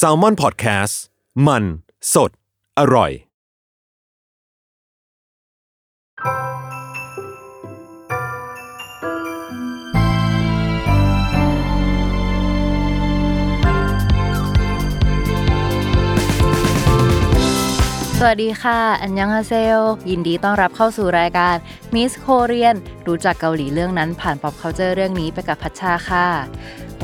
s a l m o n PODCAST มัน สด อร่อย สวัสดีค่ะ อันยังฮาเซล ยินดีต้อนรับเข้าสู่รายการ Miss Korean รู้จักเกาหลีเรื่องนั้นผ่าน pop culture เรื่องนี้ไปกับพัชชาค่ะ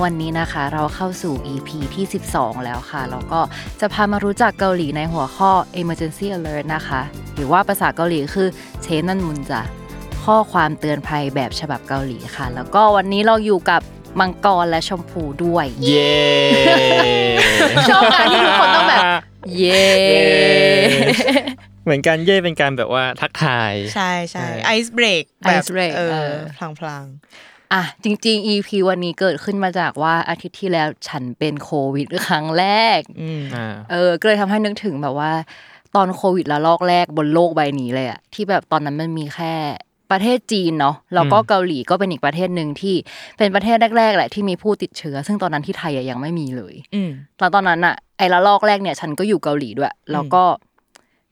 วันนี้นะคะเราเข้าสู่ EP ที่ 12 แล้วค่ะ แล้วก็จะพามารู้จักเกาหลีในหัวข้อ Emergency Alert นะคะ หรือว่าภาษาเกาหลีคือเชนันมุนจะข้อความเตือนภัยแบบฉบับเกาหลีค่ะ แล้วก็วันนี้เราอยู่กับมังกรและชมพูด้วย เย้ชอบการที่ทุกคนต้องแบบ เย้เหมือนกันเย่เป็นการแบบว่าทักทาย ใช่ใช่ใช่ไอซ์เบรกแบบ Ice break เอเอออพลางพลาง อะจริง ๆ EP วันนี้เกิดขึ้นมาจากว่าอาทิตย์ที่แล้วฉันเป็นโควิดครั้งแรกๆอืมอ่าเออก็เลยทำให้นึกถึงแบบว่า ตอนโควิดละลอกแรกบนโลกใบนี้เลยอะที่แบบตอนนั้นมันมีแค่ประเทศจีนเนาะแล้วก็เกาหลีก็เป็นอีกประเทศหนึ่งที่เป็นประเทศแรกๆแหละที่มีผู้ติดเชื้อ ซึ่งตอนนั้นที่ไทยอะยังไม่มีเลยอืมแล้วตอนนั้นอะไอ้ละลอกแรกเนี่ย ฉันก็อยู่เกาหลีด้วยแล้วก็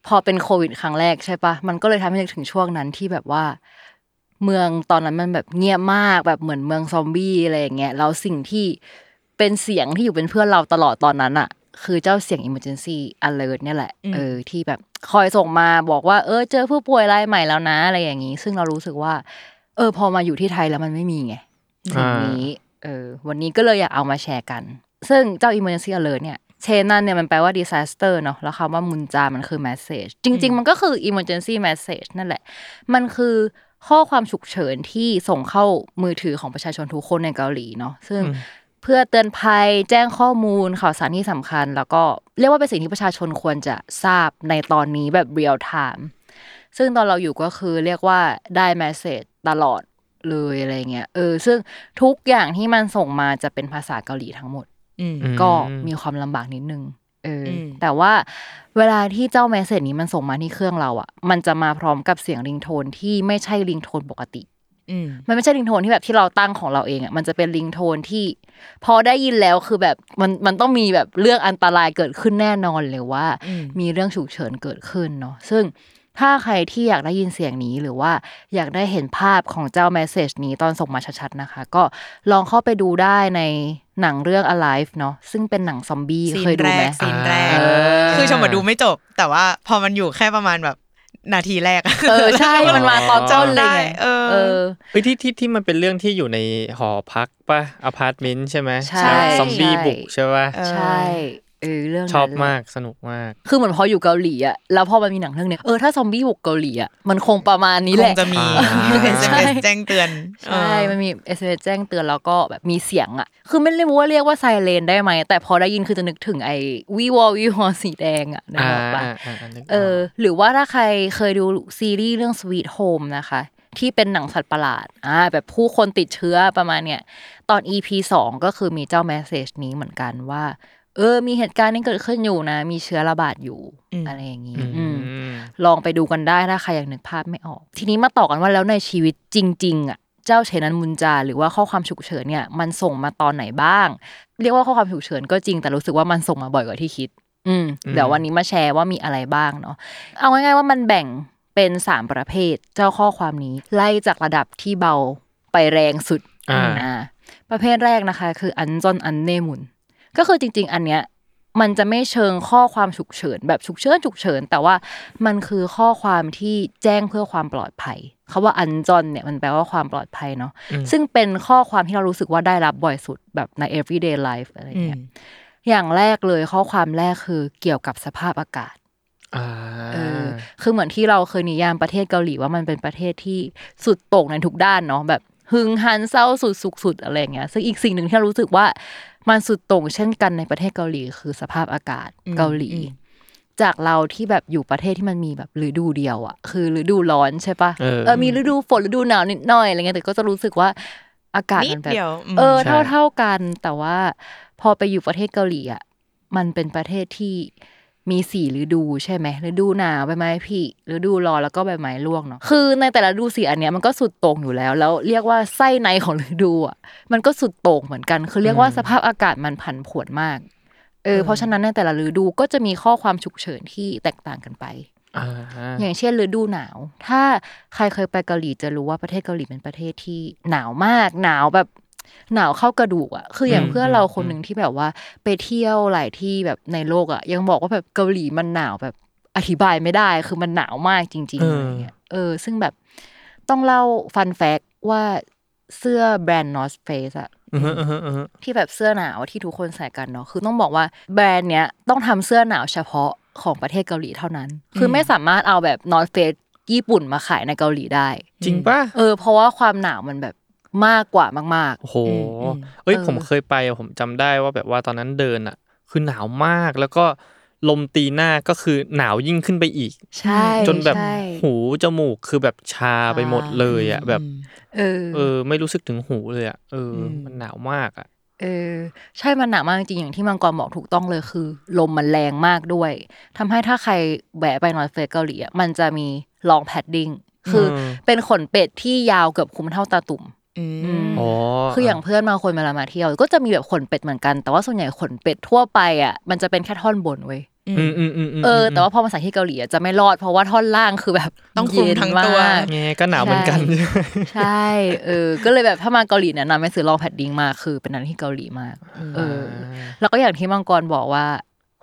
พอเป็นโควิดครั้งแรกใช่ปะมันก็เลยทำให้นึกถึงช่วงนั้นที่แบบว่า เมืองตอนนั้นมันแบบเงียบมากแบบเหมือนเมืองซอมบี้อะไรอย่างเงี้ยแล้วสิ่งที่เป็นเสียงที่อยู่เป็นเพื่อนเราตลอดตอนนั้นอะคือเจ้าเสียง emergency alert เนี่ยแหละอืมเออที่แบบคอยส่งมาบอกว่า เออ เจอผู้ป่วยรายใหม่แล้วนะ อะไรอย่างงี้ ซึ่งเรารู้สึกว่า เออ พอมาอยู่ที่ไทยแล้วมันไม่มีไงสิ่งนี้เออวันนี้ก็เลยอยากเอามาแชร์กัน ซึ่งเจ้า emergency alert เนี่ยเชนนั่นเนี่ยมันแปลว่า disaster เนาะแล้วคำว่ามุนจามันคือ message จริง ๆ มันก็คือ emergency message นั่นแหละ มันคือ ข้อความฉุกเฉินที่ส่งเข้ามือถือของประชาชนทุกคนในเกาหลีเนาะซึ่งเพื่อเตือนภัยแจ้งข้อมูลข่าวสารที่สำคัญ แล้วก็เรียกว่าเป็นสิ่งที่ประชาชนควรจะทราบในตอนนี้แบบ real time ซึ่งตอนเราอยู่ก็คือเรียกว่าได้แมสเซจตลอดเลยอะไรเงี้ยเออ ซึ่งทุกอย่างที่มันส่งมาจะเป็นภาษาเกาหลีทั้งหมดอืมอืมก็มีความลำบากนิดนึง เอออมแต่ว่าเวลาที่เจ้าแมสเซจนี้มันส่งมาที่เครื่องเราอะ มันจะมาพร้อมกับเสียงริงโทนที่ไม่ใช่ริงโทนปกติอืมมันไม่ใช่ริงโทนที่แบบที่เราตั้งของเราเองอะมันจะเป็นริงโทนที่ พอได้ยินแล้วคือแบบมันมันต้องมีแบบเรื่องอันตรายเกิดขึ้นแน่นอนเลยว่าอืมมีเรื่องฉุกเฉินเกิดขึ้นเนาะซึ่ง ถ้าใครที่อยากได้ยินเสียงนี้หรือว่าอยากได้เห็นภาพของเจ้า message นี้ตอนส่งมาชัดๆนะคะ ก็ลองเข้าไปดูได้ในหนังเรื่อง Alive เนาะซึ่งเป็นหนังซอมบี้ซีเคยนดูแรไหมกซีนแรกเออคือชมมาดูไม่จบ แต่ว่าพอมันอยู่แค่ประมาณแบบนาทีแรกอะเออใช่ มันมาตอนต้นเลยไงเออเออเอ้ยที่ที่ที่มันเป็นเรื่องที่อยู่ในหอพักป่ะอพาร์ตเมนต์ใช่ไหมใช่ซอมบี้ใช่บุกใช่ป่ะเออใช่เออเรื่องนั้นชอบแหละมากสนุกมาก คือเหมือนพออยู่เกาหลีอะแล้วพอมันมีหนังเรื่องเนี้ยเออถ้าซอมบี้บุกเกาหลีอะมันคงประมาณนี้คแหงละจะมีอ่าใช่ SMS แจ้งเตือนใช่มันมี SMS แจ้งเตือนแล้วก็แบบมีเสียงอะคือไม่รู้ว่าเรียกว่าไซเรนได้ไหมแต่พอได้ยินคือจะนึกถึงไอ้วีวอวีวอสีแดงอะนึกอ่าออกปะอ่าอ่าอ่านึกกเออ หรือว่าถ้าใครเคยดูซีรีส์เรื่อง Sweet Home นะคะ ที่เป็นหนังสัตว์ประหลาดอ่าแบบผู้คนติดเชื้อประมาณเนี้ยตอน EP สองก็คือมีเจ้าแมสเซจนี้เหมือนกันว่า เออ มีเหตุการณ์นี้เกิดขึ้นอยู่นะ มีเชื้อระบาดอยู่อืมอะไรอย่างนี้อือืมมลองไปดูกันได้ถ้าใครยังนึกภาพไม่ออก ทีนี้มาต่อกันว่าแล้วในชีวิตจริง ๆ อะ เจ้าเชนันมุนจา หรือว่าข้อความฉุกเฉินเนี่ย มันส่งมาตอนไหนบ้าง เรียกว่าข้อความฉุกเฉินก็จริงแต่รู้สึกว่ามันส่งมาบ่อยกว่าที่คิด อืมอืมเดี๋ยววันนี้มาแชร์ว่ามีอะไรบ้างเนาะเอาง่ายๆว่ามันแบ่งเป็นสามประเภท เจ้าข้อความนี้ไล่จากระดับที่เบาไปแรงสุดอ่าอ่าประเภทแรกนะคะ คืออันจอนอันเนมุน ก็คือจริง ๆ อันเนี้ยมันจะไม่เชิงข้อความฉุกเฉินแบบฉุกเฉินฉุกเฉิน แต่ว่ามันคือข้อความที่แจ้งเพื่อความปลอดภัยคาว่าอันจอนเนี่ยมันแปลว่าความปลอดภัยเนาะซึ่งเป็นข้อความที่เรารู้สึกว่าได้รับบ่อยสุดแบบใน everyday life อะไรอืมเงี้ยอย่างแรกเลยข้อความแรกคือเกี่ยวกับสภาพอากาศอ่าเออคือเหมือนที่เราเคยนิยามประเทศเกาหลีว่ามันเป็นประเทศที่สุดโต่งในทุกด้านเนาะแบบหึงหันเศร้าสุดสุขสุดอะไรอย่างเงี้ยซึ่งอีกสิ่งหนึ่งที่เรารู้สึกว่า มันสุดโต่งเช่นกันในประเทศเกาหลีคือสภาพอากาศอืมเกาหลีอืมจากเราที่แบบอยู่ประเทศที่มันมีแบบฤดูเดียวอะคือฤดูร้อนใช่ปะเออเออมีฤดูฝนฤดูหนาวนิดหน่อยอะไรเงี้ยแต่ก็จะรู้สึกว่าอากาศนิมัดนแบบเดียวมเออใช่เท่าเท่ากัน แต่ว่าพอไปอยู่ประเทศเกาหลีอะมันเป็นประเทศที่ มีสี่ฤดูใช่ไหมฤดูหนาวใบไม้ผลิฤดูร้อนแล้วก็ใบไม้ร่วงเนาะคือในแต่ละฤดูสี่อันเนี้ยมันก็สุดโต่งอยู่แล้ว แล้วเรียกว่าไส้ในของฤดูอะมันก็สุดโต่งเหมือนกัน คือเรียกว่าสภาพอากาศมันผันผวนมากเออเพราะฉะนั้นในแต่ละฤดูก็จะมีข้อความฉุกเฉินที่แตกต่างกันไปอ่าอย่างเช่นฤดูหนาว ถ้าใครเคยไปเกาหลีจะรู้ว่าประเทศเกาหลีเป็นประเทศที่หนาวมาก หนาวแบบ หนาวเข้ากระดูกอะคืออย่างอืมเพื่อนเราอืมคนหนึ่งที่แบบว่า ไปเที่ยวหลายที่แบบในโลกอะยังบอกว่าแบบเกาหลีมันหนาวแบบอธิบายไม่ได้ คือมันหนาวมากจริงๆอะไรเงี้ยเออ ซึ่งแบบต้องเล่าฟันแฟกว่าเสื้อแบรนด์ North Face อะอือฮึอือฮึอือฮึที่แบบเสื้อหนาวที่ทุกคนใส่กันเนาะคือต้องบอกว่าแบรนด์เนี้ยต้องทำเสื้อหนาวเฉพาะของประเทศเกาหลีเท่านั้น คือไม่สามารถเอาแบบ North Face ญี่ปุ่นมาขายในเกาหลีได้ จริงป่ะเออเพราะว่าความหนาวมันแบบ มากกว่ามากโอ้โหอืมอืมเอ้ยเออผมเคยไปอะผมจำได้ว่าแบบว่าตอนนั้นเดินอะ คือหนาวมากแล้วก็ลมตีหน้าก็คือหนาวยิ่งขึ้นไปอีกๆใช่ จนแบบใช่หูจมูกคือแบบชาไปหมดเลยอะแบบ เออ เออ ไม่รู้สึกถึงหูเลยอะเอออมมันหนาวมากอะเออใช่มันหนักมากจริงๆอย่างที่มังกรบอกถูกต้องเลยคือ ลมมันแรงมากด้วยทำให้ถ้าใครแวะไป North Face เกาหลีอะมันจะมี long padding คืออมเป็นขนเป็ดที่ยาวเกือบคลุมเท่าตาตุ่มอืมมอ๋อ คืออย่างเพื่อนมาคนเวลามาเที่ยวก็จะมีแบบขนเป็ดเหมือนกัน แต่ว่าส่วนใหญ่ขนเป็ดทั่วไปอะมันจะเป็นแค่ท่อนบนเว้ยอืมอืมอืมมเออ แต่ว่าพอมาใส่ที่เกาหลีอะจะไม่รอด เพราะว่าท่อนล่างคือแบบต้องคลุมเย็นทั้งตัวมากแงก็หนาวเหมือนกัน ใช่เออ ก็เลยแบบถ้ามาเกาหลีเนี่ยแนะนำไปซื้อ long padding มาคือเป็นนั้นที่เกาหลีมากเออ แล้วก็อย่างที่มังกรบอกว่า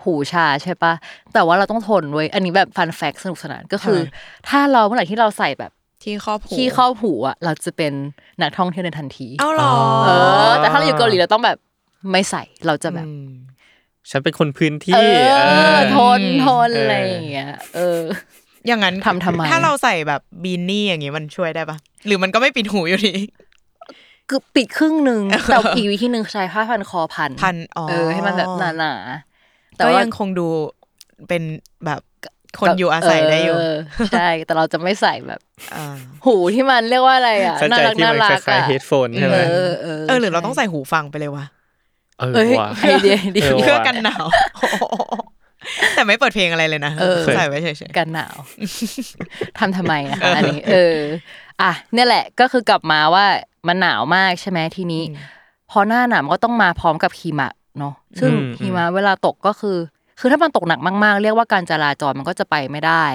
หูชาใช่ปะแต่ว่าเราต้องทนเว้ยอันนี้แบบฟันแฟกสนุกสนานก็คือทำไมถ้าเราเมื่อไหร่ที่เราใส่แบบ ที่ครอบหูขี้เข้าหูอะเราจะเป็นนักท่องเที่ยวในทันทีเอ้าเหรอเออ แต่ถ้าเราอยู่เกาหลีเราต้องแบบไม่ใส่เราจะแบบอืมฉันเป็นคนพื้นเอที่อเออทนทนเออออะไรอย่างเงี้ยเออ อย่างนั้นทำทำไมถ้าเราใส่แบบบีนี่อย่างงี้มันช่วยได้ปะหรือมันก็ไม่ปิดหูอยู่ดีคือปิดครึ่งหนึ่งแต่อีกวิธีหนึ่งใช้ผ้าพันคอพันพันอ๋อเออให้มันแบบหนาๆแต่ก็ว่ายังคงดูเป็นแบบ คนอยู่อาศัยได้อยู่เใช่ แต่เราจะไม่ใส่แบบอ่าหูที่มันเรียกว่าอะไรอะเข้าน่าใจรักที่น่ามันรัคกล้ายอะๆเฮดโฟนใช่ไหมเออเออเออหรือเราต้องใส่หูฟังไปเลยวะเออเอ้ยว่ะไอเดียดีเออเพื่อว่ะกันหนาวแต่ไม่เปิดเพลงอะไรเลยนะเออใส่ไว้เฉยกันหนาวทำทำไมนะคะอันนี้ เออ อะเนี่ยแหละก็คือกลับมาว่ามันหนาวมากใช่ไหมทีนี้ พอหน้าหนาวมันก็ต้องมาพร้อมกับหิมะเนาะซึ่งอืมหิมะเวลาตกก็คือ คือถ้ามันตกหนักมากๆ เรียกว่าการจราจรมันก็จะไปไม่ได้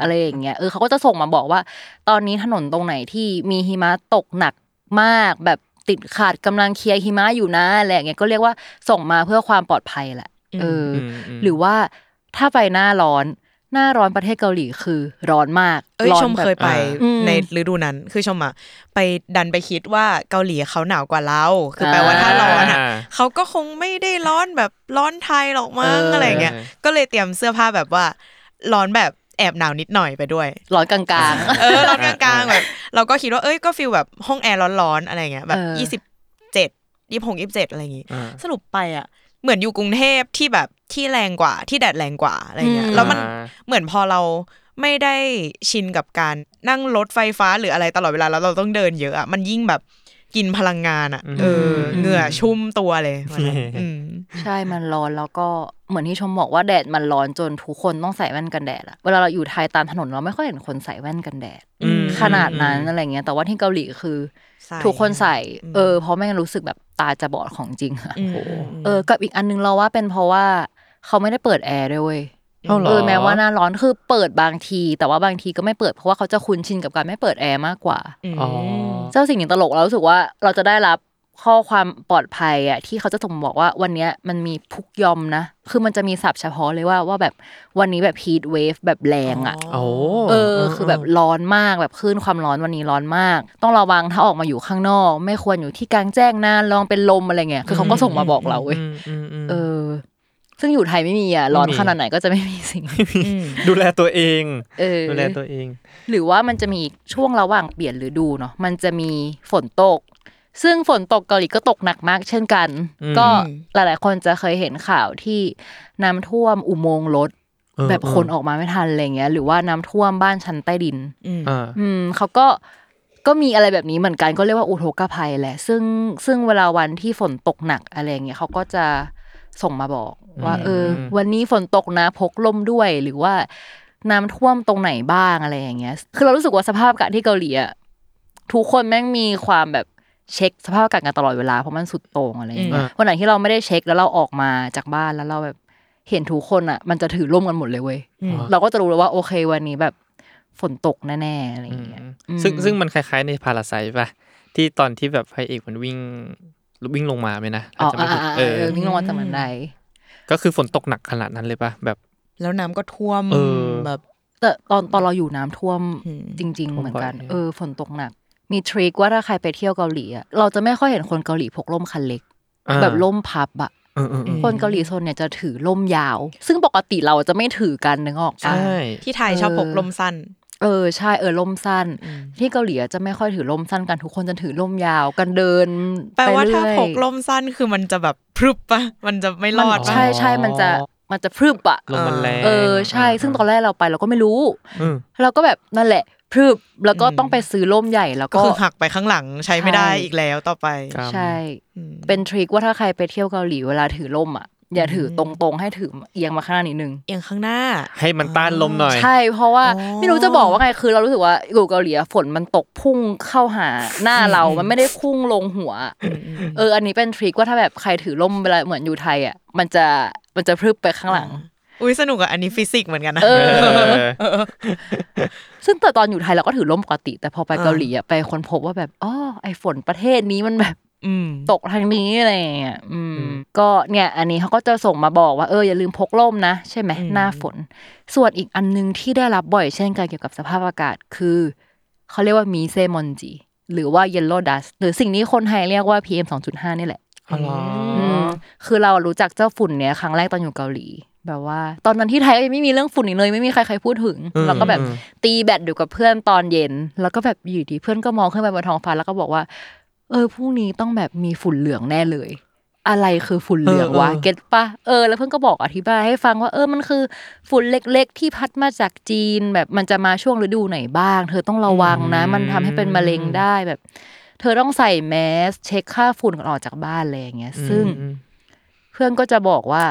อะไรอย่างเงี้ยเออเขาก็จะส่งมาบอกว่า ตอนนี้ถนนตรงไหนที่มีหิมะตกหนักมากแบบติดขาดกำลังเคลียร์หิมะอยู่นะอะไรอย่างเงี้ยก็เรียกว่าส่งมาเพื่อความปลอดภัยแหละเอออมอืมหรือว่าถ้าไปหน้าร้อน หน้าร้อนประเทศเกาหลีคือร้อนมากๆเอ้ยร้อนชมแบบเคยไปอืมในฤดูนั้น คือชมอะไปดันไปคิดว่าเกาหลีเขาหนาวกว่าเรา คือแปลว่าถ้าร้อนอะอ่าเขาก็คงไม่ได้ร้อนแบบร้อนไทยหรอกมั้งเออออะไรอย่างเงี้ยก็เลยเตรียมเสื้อผ้าแบบว่า ร้อนแบบแอบหนาวนิดหน่อยไปด้วย ร้อนกลางๆเออร้อนกลางๆแบบเราก็คิดว่าเอ้ยก็ฟีลแบบห้องแอร์ร้อนๆอะไรเงี้ยแบบเออยี่สิบเจ็ดยี่หกยี่สิบเจ็ดอะไรอย่างงี้อ่าสรุปไปอะ เหมือนอยู่กรุงเทพที่แบบที่แรงกว่า ที่แดดแรงกว่าอะไรเงี้ยอืมแล้วมันอ่าเหมือนพอเราไม่ได้ชินกับการนั่งรถไฟฟ้าหรืออะไรตลอดเวลาแล้วเราต้องเดินเยอะอะมันยิ่งแบบกินพลังงานอะเออเหงื่อชุ่มตัวเลยวันนั้นอืมใช่มันร้อนแล้วก็เหมือนที่ชมบอกว่าแดดมันร้อนจนทุกคนต้องใส่แว่นกันแดดอะเวลาเราอยู่ไทยตามถนนเราไม่ค่อยเห็นคนใส่แว่นกันแดดอืมขนาดนั้นอะไรเงี้ยแต่ว่าที่เกาหลีคือ ใส่ทุกคนใส่อืมเออ เพราะไม่งั้นรู้สึกแบบตาจะบอดของจริงอะอืมเออ กับอีกอันนึงเราว่าเป็นเพราะว่าเขาไม่ได้เปิดแอร์ด้วยเวยเอ้าเหรอเออแม้ว่าหน้าร้อนคือเปิดบางที แต่ว่าบางทีก็ไม่เปิดเพราะว่าเขาจะคุ้นชินกับการไม่เปิดแอร์มากกว่าอืมอ๋อเจ้าสิ่งหนึ่งตลกเรารู้สึกว่าเราจะได้รับ ข้อความปลอดภัยอะที่เขาจะส่งมาบอกว่าวันเนี้ยมันมีพุกยอมนะ คือมันจะมีศัพท์เฉพาะเลยว่าว่าแบบวันนี้แบบ heat wave แบบแรงอะโอ้เออ คือแบบร้อนมากแบบคลื่นความร้อนวันนี้ร้อนมาก ต้องระวังถ้าออกมาอยู่ข้างนอก ไม่ควรอยู่ที่กลางแจ้งนานลองเป็นลมอะไรเงี้ยคือเขาก็ส่งมาบอกเราเว้ยอืมอืมอืมเออ ซึ่งอยู่ไทยไม่มีอะร้อนไม่มีขนาดไหนก็จะไม่มีสิ่งนี้อืมดูแลตัวเองเออดูแลตัวเอง หรือว่ามันจะมีช่วงระหว่างเปลี่ยนฤดูเนาะมันจะมีฝนตก ซึ่งฝนตกเกาหลีก็ตกหนักมากเช่นกันอืมก็หลาย ๆ คนจะเคยเห็นข่าวที่น้ำท่วมอุโมงค์รถเออแบบคนออกมาไม่ทันอะไรเงี้ย หรือว่าน้ำท่วมบ้านชั้นใต้ดินอืมอ่าอืมเขาก็ก็มีอะไรแบบนี้เหมือนกันก็เรียกว่าอุทกภัยแหละ ซึ่งซึ่งเวลาวันที่ฝนตกหนักอะไรเงี้ยเขาก็จะส่งมาบอก ว่า เออ วันนี้ฝนตกนะพกล่มด้วยหรือว่าน้ำท่วมตรงไหนบ้างอะไรอย่างเงี้ย คือเรารู้สึกว่าสภาพอากาศที่เกาหลีอะทุกคนแม่งมีความแบบ เช็คสภาพอากาศกันตลอดเวลาเพราะมันสุดโต่งอะไรอย่างเงี้ยวันไหนที่เราไม่ได้เช็คแล้วเราออกมาจากบ้านแล้วเราแบบเห็นทุกคนอะมันจะถือร่มกันหมดเลยเว้ยอืมเราก็จะรู้เลยว่าโอเควันนี้แบบฝนตกแน่ๆอะไรอย่างเงี้ยอืมซึ่งซึ่งมันคล้ายๆในพาราไซป่ะที่ตอนที่แบบพระเอกมันวิ่งวิ่งลงมาไหมนะอ๋อจจะไม่ผิดอ่าๆๆเอเอออวิ่งลงมาจากบันไดก็คือฝนตกหนักขนาดนั้นเลยป่ะแบบ แล้วน้ำก็ท่วมเออแบบแต่ตอนตอนเราอยู่น้ำท่วมอืมจริง ๆ เหมือนกันท่วมบ่อยเออ ฝนตกหนัก มีทริคว่าถ้าใครไปเที่ยวเกาหลีอะเราจะไม่ค่อยเห็นคนเกาหลีพกร่มคันเล็กอ่าแบบร่มพับอะเออเออเออคนเกาหลีโซนเนี่ยจะถือร่มยาว ซึ่งปกติเราจะไม่ถือกันนึกออกปะใช่ที่ไทยชอบพกลมสั้น เออใช่เออร่มสั้นอืมที่เกาหลีอะจะไม่ค่อยถือร่มสั้นกันทุกคนจะถือร่มยาวกันเดินแปลว่าไปเรื่ถ้าอยพกลมสั้นคือมันจะแบบพรึบปะมันจะไม่รอดมันปะใช่ใช่มันจะมันจะพรึบอะลมมันแรงเออใช่ ซึ่งตอนแรกเราไปเราก็ไม่รู้เออเราก็แบบนั่นแหละ พรึบแล้วก็ต้องไปซื้อร่มใหญ่แล้วก็ก็คือหักไปข้างหลังใช้ไม่ได้ใช่อีกแล้วต่อไปครับใช่อืมเป็นทริคว่าถ้าใครไปเที่ยวเกาหลีเวลาถือร่มอะอย่าถือตรงๆ ให้ถือเอียงมาข้างหน้านิดนึงเอียงข้างหน้า ให้มันต้านลมหน่อย ใช่ เพราะว่าอ๋อไม่รู้จะบอกว่าไงคือเรารู้สึกว่าอยู่เกาหลีอะฝนมันตกพุ่งเข้าหาหน้าเรา มันไม่ได้พุ่งลงหัว เออ อันนี้เป็นทริคว่าถ้าแบบใครถือร่มเวลาเหมือนอยู่ไทยอะมันจะมันจะพรึบไปข้างหลัง อุ้ยสนุกอะอันนี้ฟิสิกส์เหมือนกันนะเออเออซึ่งแต่ตอนอยู่ไทยเราก็ถือร่มปกติ แต่พอไปอ่าเกาหลีอะไปค้นพบว่าแบบอ๋อไอฝนประเทศนี้มันแบบอืมตกทางนี้อะไรอย่างเงี้ยอืมก็เนี่ย อันนี้เขาก็จะส่งมาบอกว่าเอออย่าลืมพกร่มนะ ใช่ไหมอืมหน้าฝน ส่วนอีกอันนึงที่ได้รับบ่อยเช่นกันเกี่ยวกับสภาพอากาศคือเขาเรียกว่า미세먼지หรือว่า yellow dust หรือสิ่งนี้คนไทยเรียกว่า PM 2.5 นี่แหละอ๋อเหรออืมคือเรารู้จักเจ้าฝุ่นเนี้ยครั้งแรกตอนอยู่เกาหลี แบบว่า ตอนนั้นที่ไทยก็ยังไม่มีเรื่องฝุ่นอีกเลย ไม่มีใครใครพูดถึงอืมเราก็แบบอืมตีแบดอยู่กับเพื่อนตอนเย็น แล้วก็แบบอยู่ดีเพื่อนก็มองขึ้นไปบนท้องฟ้าแล้วก็บอกว่า เออพรุ่งนี้ต้องแบบมีฝุ่นเหลืองแน่เลย อะไรคือฝุ่นเหลืองวะเออเออเก็ตปะเออ แล้วเพื่อนก็บอกอธิบายให้ฟังว่าเออมันคือฝุ่นเล็กๆ ที่พัดมาจากจีน แบบมันจะมาช่วงฤดูไหนบ้าง เธอต้องระวังนะ มันทำให้เป็นมะเร็งได้แบบ เธอต้องใส่แมส เช็คค่าฝุ่นก่อนออกจากบ้านอะไรอย่างเงี้ย ซึ่งอืมเพื่อนก็จะบอกว่า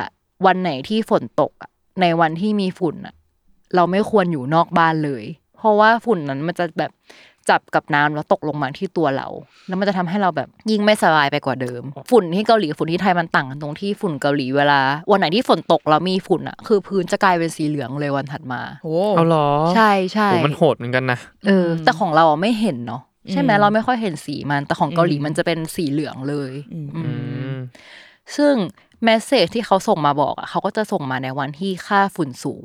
วันไหนที่ฝนตกอะในวันที่มีฝุ่นอะเราไม่ควรอยู่นอกบ้านเลย เพราะว่าฝุ่นนั้นมันจะแบบจับกับน้ำแล้วตกลงมาที่ตัวเรา แล้วมันจะทำให้เราแบบยิ่งไม่สบายไปกว่าเดิม ฝุ่นที่เกาหลีกับฝุ่นที่ไทยมันต่างกันตรงที่ฝุ่นเกาหลีเวลา วันไหนที่ฝนตกแล้วมีฝุ่นอะคือพื้นจะกลายเป็นสีเหลืองเลยวันถัดมาโอ้เอาเหรอ ใช่ใช่โหมันโหดเหมือนกันนะเออ แต่ของเราอะไม่เห็นเนาะใช่ไหมอืมเราไม่ค่อยเห็นสีมัน แต่ของเกาหลีอืมมันจะเป็นสีเหลืองเลย อืมอือืมมซึ่ง แมสเซจที่เขาส่งมาบอกอะเขาก็จะส่งมาในวันที่ค่าฝุ่นสูง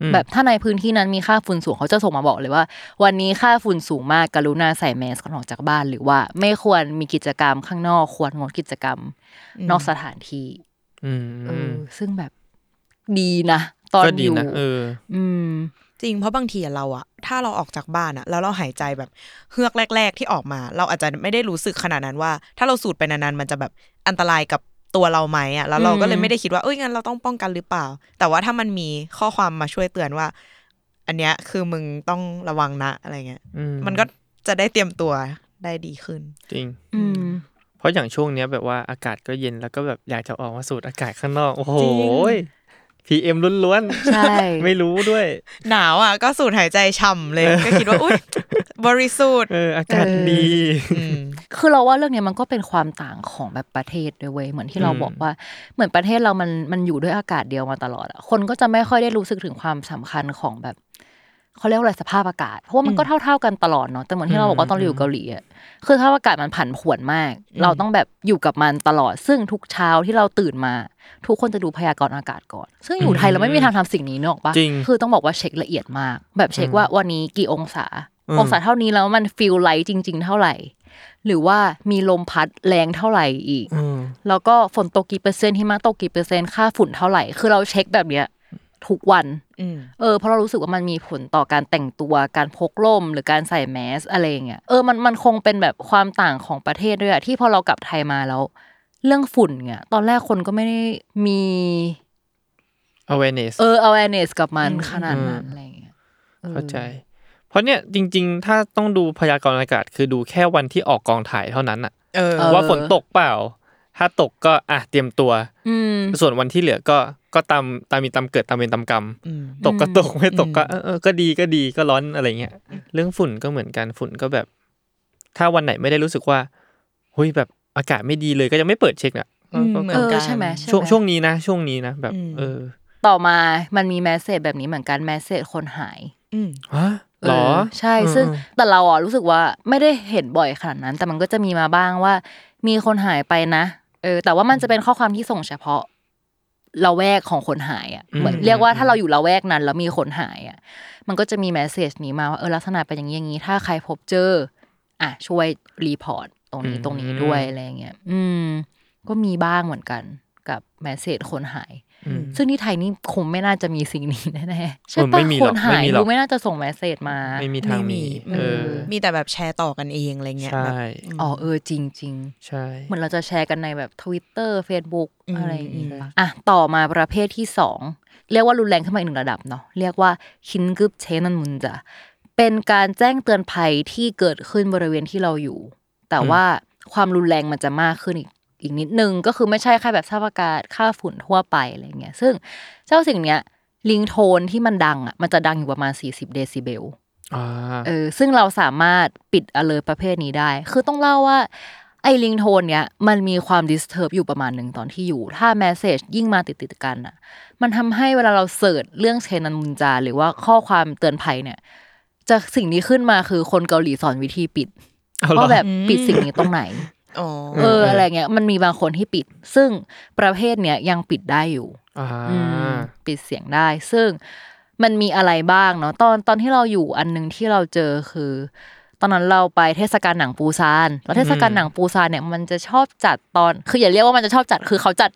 อืมแบบถ้าในพื้นที่นั้นมีค่าฝุ่นสูงเขาจะส่งมาบอกเลยว่า วันนี้ค่าฝุ่นสูงมากกรุณาใส่แมสก่อนออกจากบ้าน หรือว่าไม่ควรมีกิจกรรมข้างนอก ควรงดกิจกรรม นอกสถานที่อืมเออซึ่งแบบดีนะตอนก็อดียู่นะเอออืมจริงเพราะบางทีอะเราอะถ้าเราออกจากบ้านอะแล้วเราหายใจแบบเฮือกแรก ๆ ที่ออกมา เราอาจจะไม่ได้รู้สึกขนาดนั้นว่า ถ้าเราสูดไปนานๆมันจะแบบอันตรายกับ ตัวเราไหมอะแล้วเราก็เลยอืมไม่ได้คิดว่าเอ้ยงั้นเราต้องป้องกันหรือเปล่า แต่ว่าถ้ามันมีข้อความมาช่วยเตือนว่า อันเนี้ยคือมึงต้องระวังนะอะไรเงี้ยอืมันก็จะได้เตรียมตัวได้ดีขึ้น จริง อืมเพราะอย่างช่วงเนี้ยแบบว่าอากาศก็เย็นแล้วก็แบบอยากจะออกมาสูดอากาศข้างนอก โอ้โหจริง พีเอ็มล้วนใช่ๆไม่รู้ด้วย หนาวอะก็สูดหายใจฉ่ำเลย ก็คิดว่าอุ้ยบริสุทธิ์เอออากาศเออดีอืมคือเราว่าเรื่องเนี้ยมันก็เป็นความต่างของแบบประเทศด้วยเว้ยเหมือนที่เราอืมบอกว่า เหมือนประเทศเรามันมันอยู่ด้วยอากาศเดียวมาตลอดอะคนก็จะไม่ค่อยได้รู้สึกถึงความสำคัญของแบบ เขาเรียกว่าอะไรสภาพอากาศ เพราะว่ามันก็เท่า ๆกันตลอดเนาะแต่เหมือนที่เราบอกว่าตอนเราอยู่เกาหลีอะคือสภาพอากาศมันผันผวนมาก เราต้องแบบอยู่กับมันตลอด ซึ่งทุกเช้าที่เราตื่นมา ทุกคนจะดูพยากรณ์อากาศก่อน ซึ่งอยู่ไทยเราไม่มีทางทำสิ่งนี้นึกออกปะจริงคือต้องบอกว่าเช็คละเอียดมาก แบบเช็คว่าวันนี้กี่องศาอืมองศาเท่านี้แล้วมัน feel like จริง ๆ เท่าไหร่ หรือว่ามีลมพัดแรงเท่าไหร่อีกอืมแล้วก็ฝนตกกี่เปอร์เซ็นต์หิมะตกกี่เปอร์เซ็นต์ค่าฝุ่นเท่าไหร่ คือเราเช็คแบบเนี้ย ทุกวันอืมเออเพราะเรารู้สึกว่ามันมีผลต่อการแต่งตัวการพกร่ม หรือการใส่แมสอะไรอย่างเงี้ยเออมันมันคงเป็นแบบความต่างของประเทศด้วยอะที่พอเรากลับไทยมาแล้ว เรื่องฝุ่นเนี่ยตอนแรกคนก็ไม่ได้มี awareness เออ awareness กับมันอืมขนาดนั้นอะไรอย่างเงี้ยออเข้าใจ เพราะเนี่ยจริง ๆ ถ้าต้องดูพยากรณ์อากาศ คือดูแค่วันที่ออกกองถ่ายเท่านั้นอะเออว่าฝนตกเปล่า ถ้าตกก็อะเตรียมตัวอืมส่วนวันที่เหลือก็ก็ตามตามมีตามเกิดตามเป็นตามกรรมอืมตกก็ตกไม่ตกก็อืมเออเออก็ดีก็ดีก็ร้อนอะไรเงี้ยเรื่องฝุ่นก็เหมือนกันฝุ่นก็แบบ ถ้าวันไหนไม่ได้รู้สึกว่าเฮ้ยแบบอากาศไม่ดีเลยก็ยังไม่เปิดเช็คอะอืมก็เหมืก็อนกันเออใช่ไหมใช่ไหมช่วงช่วงนี้นะ ช่วงนี้นะแบบอืมเออ ต่อมามันมีแมสเซจแบบนี้เหมือนกันแมสเซจคนหาย อืมฮะหรอเออใช่อืมซึ่งอืมแต่เราอะรู้สึกว่าไม่ได้เห็นบ่อยขนาดนั้น แต่มันก็จะมีมาบ้างว่า มีคนหายไปนะเออแต่ว่ามันจะเป็นข้อความที่ส่งเฉพาะละแวกของคนหายอะเหมือนเรียกว่าถ้าเราอยู่ละแวกนั้น แล้วมีคนหายอะ มันก็จะมี message นี้มาว่าเออลักษณะเป็นอย่างนี้อย่างนี้ ถ้าใครพบเจอ อะช่วย report ตรงนี้อืมตรงนี้ด้วยอะไรเงี้ย อืม ก็มีบ้างเหมือนกันกับ message คนหายอืม ซึ่งที่ไทยนี่คงไม่น่าจะมีสิ่งนี้แน่ๆใช่เออปะไม่มีหรอกคนหายไม่มีหรอกดูไม่น่าจะส่ง message มา ไม่มีทางมีไม่มีเออมีแต่แบบแชร์ต่อกันเองอะไรเงี้ยใช่แบบอ๋อเออจริงจริงใช่ๆเหมือนเราจะแชร์กันในแบบ Twitter Facebook อืมอะไรอย่างงี้อืมปะอะต่อมาประเภทที่สองเรียกว่ารุนแรงขึ้นมาอีกหนึ่งระดับเนาะเรียกว่าคินกึบเชนันมุนจะเป็นการแจ้งเตือนภัยที่เกิดขึ้นบริเวณที่เราอยู่ แต่ว่าความรุนแรงมันจะมากขึ้นอีก อีกนิดนึงก็คือไม่ใช่แค่แบบสภาพอากาศค่าฝุ่นทั่วไปอะไรเงี้ยซึ่งเจ้าสิ่งเนี้ยลิงโทนที่มันดังอะมันจะดังอยู่ประมาณ 40 เดซิเบลอ่าเออซึ่งเราสามารถปิด alert ประเภทนี้ได้ คือต้องเล่าว่าไอ้ลิงโทนเนี้ยมันมีความ disturb อยู่ประมาณหนึ่งตอนที่อยู่ ถ้า message ยิ่งมาติดติดๆกันอะ มันทำให้เวลาเราเสิร์ชเรื่องเชนันมุนจา หรือว่าข้อความเตือนภัยเนี่ยจะสิ่งนี้ขึ้นมาคือคนเกาหลีสอนวิธีปิดเอาเหรอว่าแบบปิดสิ่งนี้ตรงไหนอ๋อ เอออะไรเงี้ยมันมีบางคนที่ปิด ซึ่งประเภทเนี้ยยังปิดได้อยู่อ่าอืมปิดเสียงได้ ซึ่งมันมีอะไรบ้างเนาะตอนตอนที่เราอยู่อันหนึงที่เราเจอคือ ตอนนั้นเราไปเทศกาลหนังปูซานแล้วเทศกาลหนังปูซานเนี่ยมันจะชอบจัดตอนคืออย่าเรียกว่ามันจะชอบจัดคือเขาจัด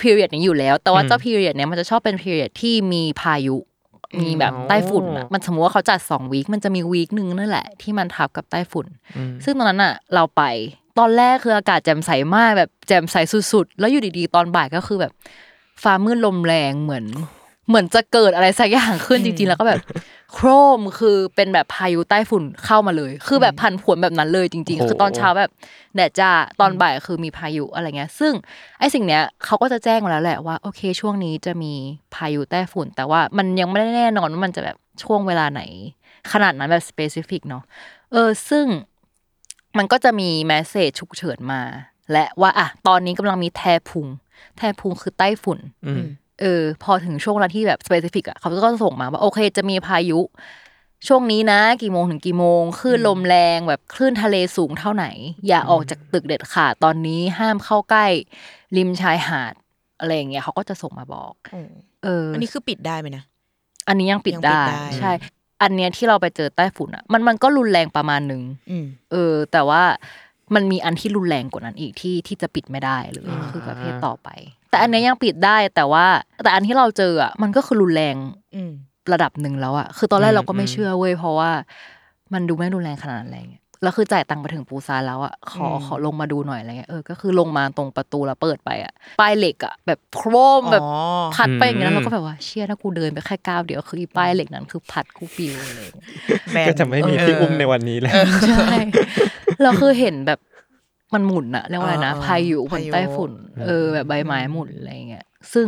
พีเรียดนี้อยู่แล้ว แต่ว่าเจ้าพีเรียดเนี้ยมันจะชอบเป็นพีเรียดที่มีพายุมีแบบใต้ฝุ่นอะมันสมมติว่าเขาจัดสองวีคมันจะมีวีคหนึ่งนั่นแหละ ที่มันทับกับใต้ฝุ่นอืมซึ่งตอนนั้นอะ เราไป ตอนแรกคืออากาศแจ่มใสมากแบบแจ่มใสสุดๆ แล้วอยู่ดีๆ ตอนบ่ายก็คือแบบฟ้ามืดลมแรงเหมือน เหมือนจะเกิดอะไรสักอย่างขึ้นจริงๆ แล้วก็แบบ โครมคือเป็นแบบพายุใต้ฝุ่นเข้ามาเลย คือแบบพันผวนแบบนั้นเลยจริงโอ้ๆโหคือตอนเช้าแบบแดดจ้าตอนบ่ายคือมีพายุอะไรเงี้ย ซึ่งไอ้สิ่งเนี้ยเขาก็จะแจ้งมาแล้วแหละว่าโอเค ช่วงนี้จะมีพายุใต้ฝุ่น แต่ว่ามันยังไม่ได้แน่นอนว่ามันจะแบบช่วงเวลาไหน ขนาดนั้นแบบ specific เนาะเออซึ่ง มันก็จะมี message ฉุกเฉินมา และว่าอะตอนนี้กำลังมีแทพุง แทพุงคือใต้ฝุ่นอืมเออ พอถึงช่วงเวลาที่แบบ specific อะเขาก็จะส่งมาว่าโอเค จะมีพายุ ช่วงนี้นะ กี่โมงถึงกี่โมงคลื่นลมแรงแบบคลื่นทะเลสูงเท่าไหน อย่าออกจากตึกเด็ดขาดตอนนี้ห้ามเข้าใกล้ ริมชายหาดอะไรอย่างเงี้ยเขาก็จะส่งมาบอกอ๋อเอออัอันนี้คือปิดได้ไหมนะอันนี้ยังปิดยังปิดได้ได้ ใช่ อันเนี้ยที่เราไปเจอใต้ฝุ่นอะ มันมันก็รุนแรงประมาณหนึ่งอืมเออ แต่ว่ามันมีอันที่รุนแรงกว่านั้นอีกที่ที่จะปิดไม่ได้เลยอ่าคือประเภทต่อไป แต่อันเนี้ยยังปิดได้แต่ว่า แต่อันที่เราเจออะมันก็คือรุนแรงอืมระดับหนึ่งแล้วอะคือตอนแรกอืมเราก็ไม่อืมเชื่อเว้ยเพราะว่า มันดูไม่รุนแรงขนาดนั้นอะไรเงี้ย แล้วคือจ่ายตังค์ไปถึงปูซานแล้วอะขออืมขอลงมาดูหน่อยอะไรเงี้ยเออก็คือลงมาตรงประตูแล้วเปิดไปอะป้ายเหล็กอะแบบโครมแบบอ๋อพัดไปอย่างเงี้ยอืมแล้วเราก็แบบว่าเชี่ยถ้ากูเดินไปแค่ก้าวเดียวคืออีป้ายเหล็กนั้นคือพัดกูปิวเลยแบนก็จะไม่มีที่อุ้มในวันนี้แล้วใช่เราคือเห็นแบบมันหมุนอะเรียกว่าอะไรนะเออเออพายุบพานยุใต้ฝุ่น เออ แบบใบไม้หมุนอะไรเงี้ยซึ่ง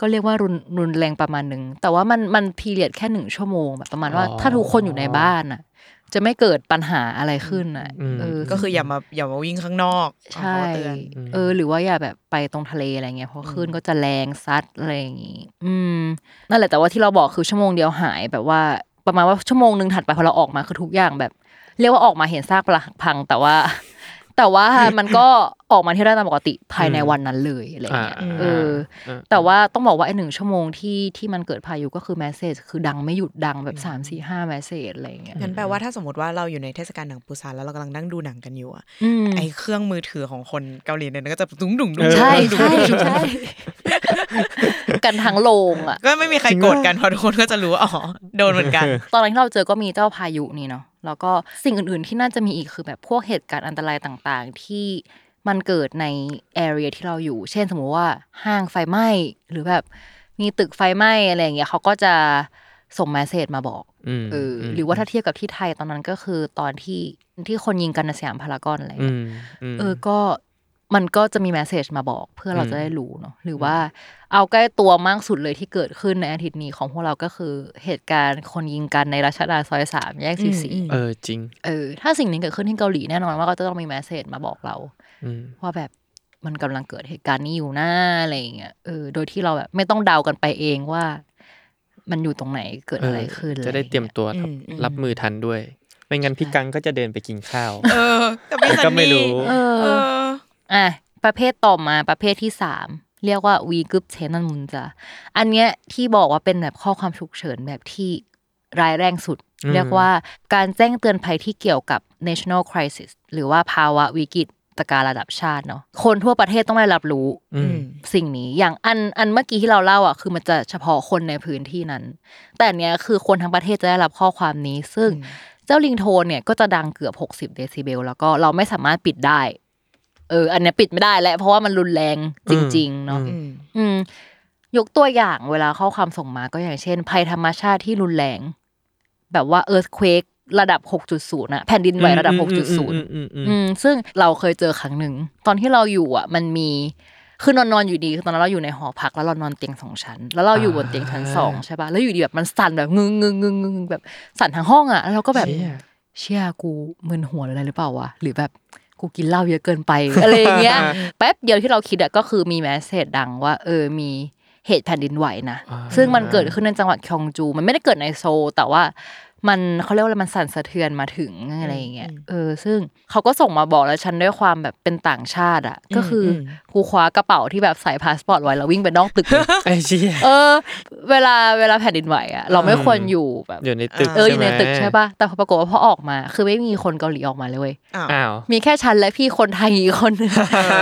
ก็เรียกว่ารุนรุนแรงประมาณหนึ่งแต่ว่ามันมันพีเรียดแค่หนึ่งชั่วโมงแบบประมาณว่าอ๋อถ้าทุกคนอยู่ในบ้านอะ จะไม่เกิดปัญหาอะไรขึ้นอะอืมเออก็คืออย่ามาอย่ามาวิ่งข้างนอกใช่เขาเตือนเออ หรือว่าอย่าแบบไปตรงทะเลอะไรเงี้ยเพราะคลื่นก็จะแรงซัดอะไรอย่างงี้อืมนั่นแหละแต่ว่าที่เราบอกคือชั่วโมงเดียวหายแบบว่าประมาณว่าชั่วโมงหนึ่งถัดไปพอเราออกมาคือทุกอย่างแบบ เรียกว่าออกมาเห็นซากปรักพัง แต่ว่า แต่ว่ามันก็ ออกมาที่ได้ตามปกติภายในวันนั้นเลยอะไรเงี้ยอ่าเอออ่าแต่ว่าต้องบอกว่าไอ้หนึ่งชั่วโมงที่ที่มันเกิดพายุก็คือแมสเซจคือดังไม่หยุดดังแบบสามสี่ห้าแมสเซจอะไรเงี้ยงั้นแปลว่าถ้าสมมติว่าเราอยู่ในเทศกาลหนังปูซานแล้วเรากำลังนั่งดูหนังกันอยู่อะอืมไอเครื่องมือถือของคนเกาหลีเนี่ยก็จะดุ้งดุ้งดุ้งใช่ดุ้งใช่ดุ้งใช่กันทั้งโรงอะ ก็ไม่มีใครโกรธกันเพราะทุกคนก็จะรู้ว่าอ๋อโดนเหมือนกัน ตอนนั้นที่เราเจอก็มีเจ้าพายุนี่เนาะแล้วก็สิ่งอื่นๆที่น่าจะมีอีกคือแบบพวกเหตุการณ์อันตรายต่างๆ ที่ มันเกิดใน area ที่เราอยู่ เช่นสมมุติว่าห้างไฟไหม้หรือแบบมีตึกไฟไหม้อะไรอย่างเงี้ยเขาก็จะส่ง message มาบอกอืมเออหรือว่าถ้าเทียบกับที่ไทยตอนนั้นก็คือตอนที่ที่คนยิงกันในสยามพารากอนอะไรอืเงี้ยอืมเออก็มันก็จะมี message มาบอกเพื่อเราอืมจะได้รู้เนาะหรือว่าเอาใกล้ตัวมากสุดเลยที่เกิดขึ้นในอาทิตย์นี้ของพวกเราก็คือเหตุการณ์คนยิงกันในรัชดาซอยสามแยกสี่สี่อืมเออจริงเออถ้าสิ่งนี้เกิดขึ้นที่เกาหลีแน่นอนว่าก็จะต้องมีแมสเซจมาบอกเราอืม ว่าแบบมันกำลังเกิดเหตุการณ์นี้อยู่หน้าอะไรอย่างเงี้ยเออโดยที่เราแบบไม่ต้องเดากันไปเองว่า มันอยู่ตรงไหนเกิดอะไรขึ้นจะได้เตรียมตัวรับอืมอืมรับมือทันด้วย ไม่งั้นพี่กังก็จะเดินไปกินข้าวเออกับพี่แต่ซัก็นไม่นี่รู้เอเออออะประเภทต่อมาประเภทที่สามเรียกว่าวีกึบเชนันมุนจาอันเนี้ยที่บอกว่าเป็นแบบข้อความฉุกเฉินแบบที่ร้ายแรงสุดอืมเรียกว่าการแจ้งเตือนภัยที่เกี่ยวกับ national crisis หรือว่าภาวะวิกฤต การณ์ระดับชาติเนาะคนทั่วประเทศต้องได้รับรู้อืมสิ่งนี้อย่างอันอันเมื่อกี้ที่เราเล่าอะคือมันจะเฉพาะคนในพื้นที่นั้น แต่อันเนี้ยคือคนทั้งประเทศจะได้รับข้อความนี้ ซึ่งเจ้าลิงโทนเนี่ยก็จะดังเกือบ 60เดซิเบลแล้วก็เราไม่สามารถปิดได้ เออ อันเนี้ยปิดไม่ได้แล้วเพราะว่ามันรุนแรงจริง ๆ เนาะอืมอืมยกตัวอย่างเวลาข้อความส่งมาก็อย่างเช่น ภัยธรรมชาติที่รุนแรง แบบว่าเอิร์ธเควก ระดับ 6.0อะแผ่นดินไหวระดับ 6.0อืมอืมอืมอืมซึ่งเราเคยเจอครั้งหนึ่ง ตอนที่เราอยู่อะ มันมีคือนอนนอนอยู่ดีคือตอนนั้นเราอยู่ในหอพักแล้วเรานอนเตียงสองชั้น แล้วเราอยู่บนเตียงชั้นสองใช่ปะแล้วอยู่ดีแบบมันสั่นแบบงึงงึงงึงงึงแบบสั่นทั้งห้องอะแล้วเราก็แบบเชี่ยเชี่ยกูมึนหัวหรืออะไรหรือเปล่าวะหรือแบบกูกินเหล้าเยอะเกินไปอะไรอย่างเงี้ยแป๊บเดียวที่เราคิดอะก็คือมี message ดังว่า เออมีเหตุแผ่นดินไหวนะอ่าซึ่งมันเกิดขึ้นในจังหวัดคยองจู มันไม่ได้เกิดในโซลแต่ว่า มันเขาเรียกว่าอะไรมันสั่นสะเทือนมาถึงอะไรอย่างเงี้ยเออ ซึ่งเขาก็ส่งมาบอกแล้วฉันด้วยความแบบเป็นต่างชาติอะก็คืออมกูคว้ากระเป๋าที่แบบใส่พาสปอร์ตไว้แล้ววิ่งไปนอกตึกเลยไอ้เชี่ยเออ เวลาเวลาแผ่นดินไหวอะเราไม่ควรอยู่แบบอยู่ในตึกเอออยู่ในตึกใช่ไหมใช่ป่ะแต่พอปรากฏว่าพอออกมา คือไม่มีคนเกาหลีออกมาเลยเว้ยอ้าวอ้าวมีแค่ฉันและพี่คนไทยอีกคนหนึ่ง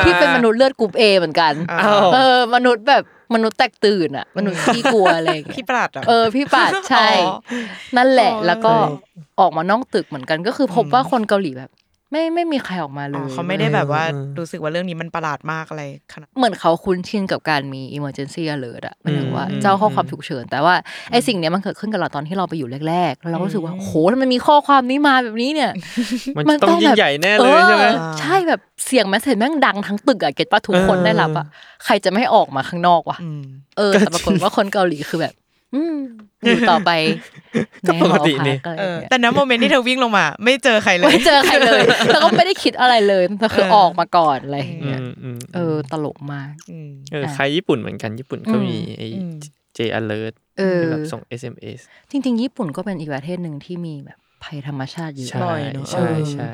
ที่เป็นมนุษย์เลือดกรุ๊ปเอเหมือนกันอ้าวเออมนุษย์แบบมนุษย์แตกตื่นอะมนุษย์ที่กลัวอะไรอย่างเงี้ยพี่ปราดเหรอเออพี่ปัดใช่อ๋อนั่นแหละอ๋อแล้วก็ออกมานอกตึกเหมือนกัน ก็คือพบว่าคนเกาหลีแบบ ไม่ไม่มีใครออกมาเลยอ๋อเขาไม่ได้แบบว่าอืมรู้สึกว่าเรื่องนี้มันประหลาดมากอะไรขนาดเหมือนเขาคุ้นชินกับการมี emergency alert อะหมายถึงว่าอืมเจ้าข้อความฉุกเฉิน แต่ว่าไอสิ่งเนี้ยมันเกิดขึ้นกับเราตอนที่เราไปอยู่แรกๆแล้วเราก็รู้สึกว่าโหถ้ามันมีข้อความนี้มาแบบนี้เนี่ย มันต้องยิ่งใหญ่แน่เลยใช่ไหมออใช่แบบเสียงแมสเซจแม่งดังทั้งตึกอะเก็ตปะทุกคนเออได้รับอะใครจะไม่ให้ออกมาข้างนอกวะอืมเออแต่ปรากฏว่าคนเกาหลีคือแบบ อืมอยู่ต่อไปก็ปกติในหอพันี่อะไรเออย่างอเงี้ยแต่ณโมเมนต์ที่เธอวิ่งลงมา ไม่เจอใครเลยไม่เจอใครเลยแล้วก็ไม่ได้คิดอะไรเลยแต่คือเออออกมาก่อนอะไรอย่างอืเงี้ยมอืมเออตลกมากมเออใครญี่ปุ่นเหมือนกันญี่ปุ่นก็มีไอ้อืม J alert เออที่แบบส่ง SMS จริง ๆ ญี่ปุ่นก็เป็นอีกประเทศหนึ่งที่มีแบบภัยธรรมชาติเยอะใช่บ่อยเนอะใช่เออใช่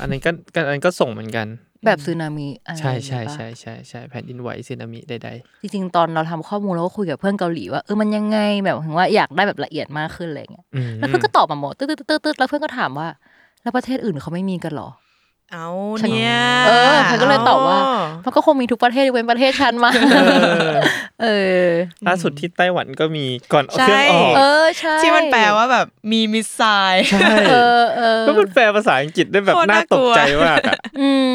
อันนั้นก็ก็อันนั้นก็ส่งเหมือนกัน แบบซึนามิอะไรใช่ใช่อย่างเงี้ยปะใช่ใช่ใช่แผ่นดินไหวสึนามิใดจริงๆตอนเราทำข้อมูลเราก็คุยกับเพื่อนเกาหลีว่าเออมันยังไงแบบถึงว่าอยากได้แบบละเอียดมากขึ้นอะไรเงี้ยๆอืมแล้วเพื่อนก็ตอบมาหมดตึ๊ดตึ๊ดตึ๊ดตึ๊ดแล้วเพื่อนก็ถามว่า แล้วประเทศอื่นเขาไม่มีกันเหรอ เอาฉันเนี่ยเออฉันก็เลยตอบว่า มันก็คงมีทุกประเทศยกเว้นประเทศฉันมาเออล่าสุดที่ไต้หวันก็มีก่อนเอาใช่เครื่องออกเออใช่ที่มันแปลว่าแบบมี missileใช่เออเออก็มันแปลภาษาอังกฤษได้แบบโคตรน่าน่ากลัวตกใจมากอะอืม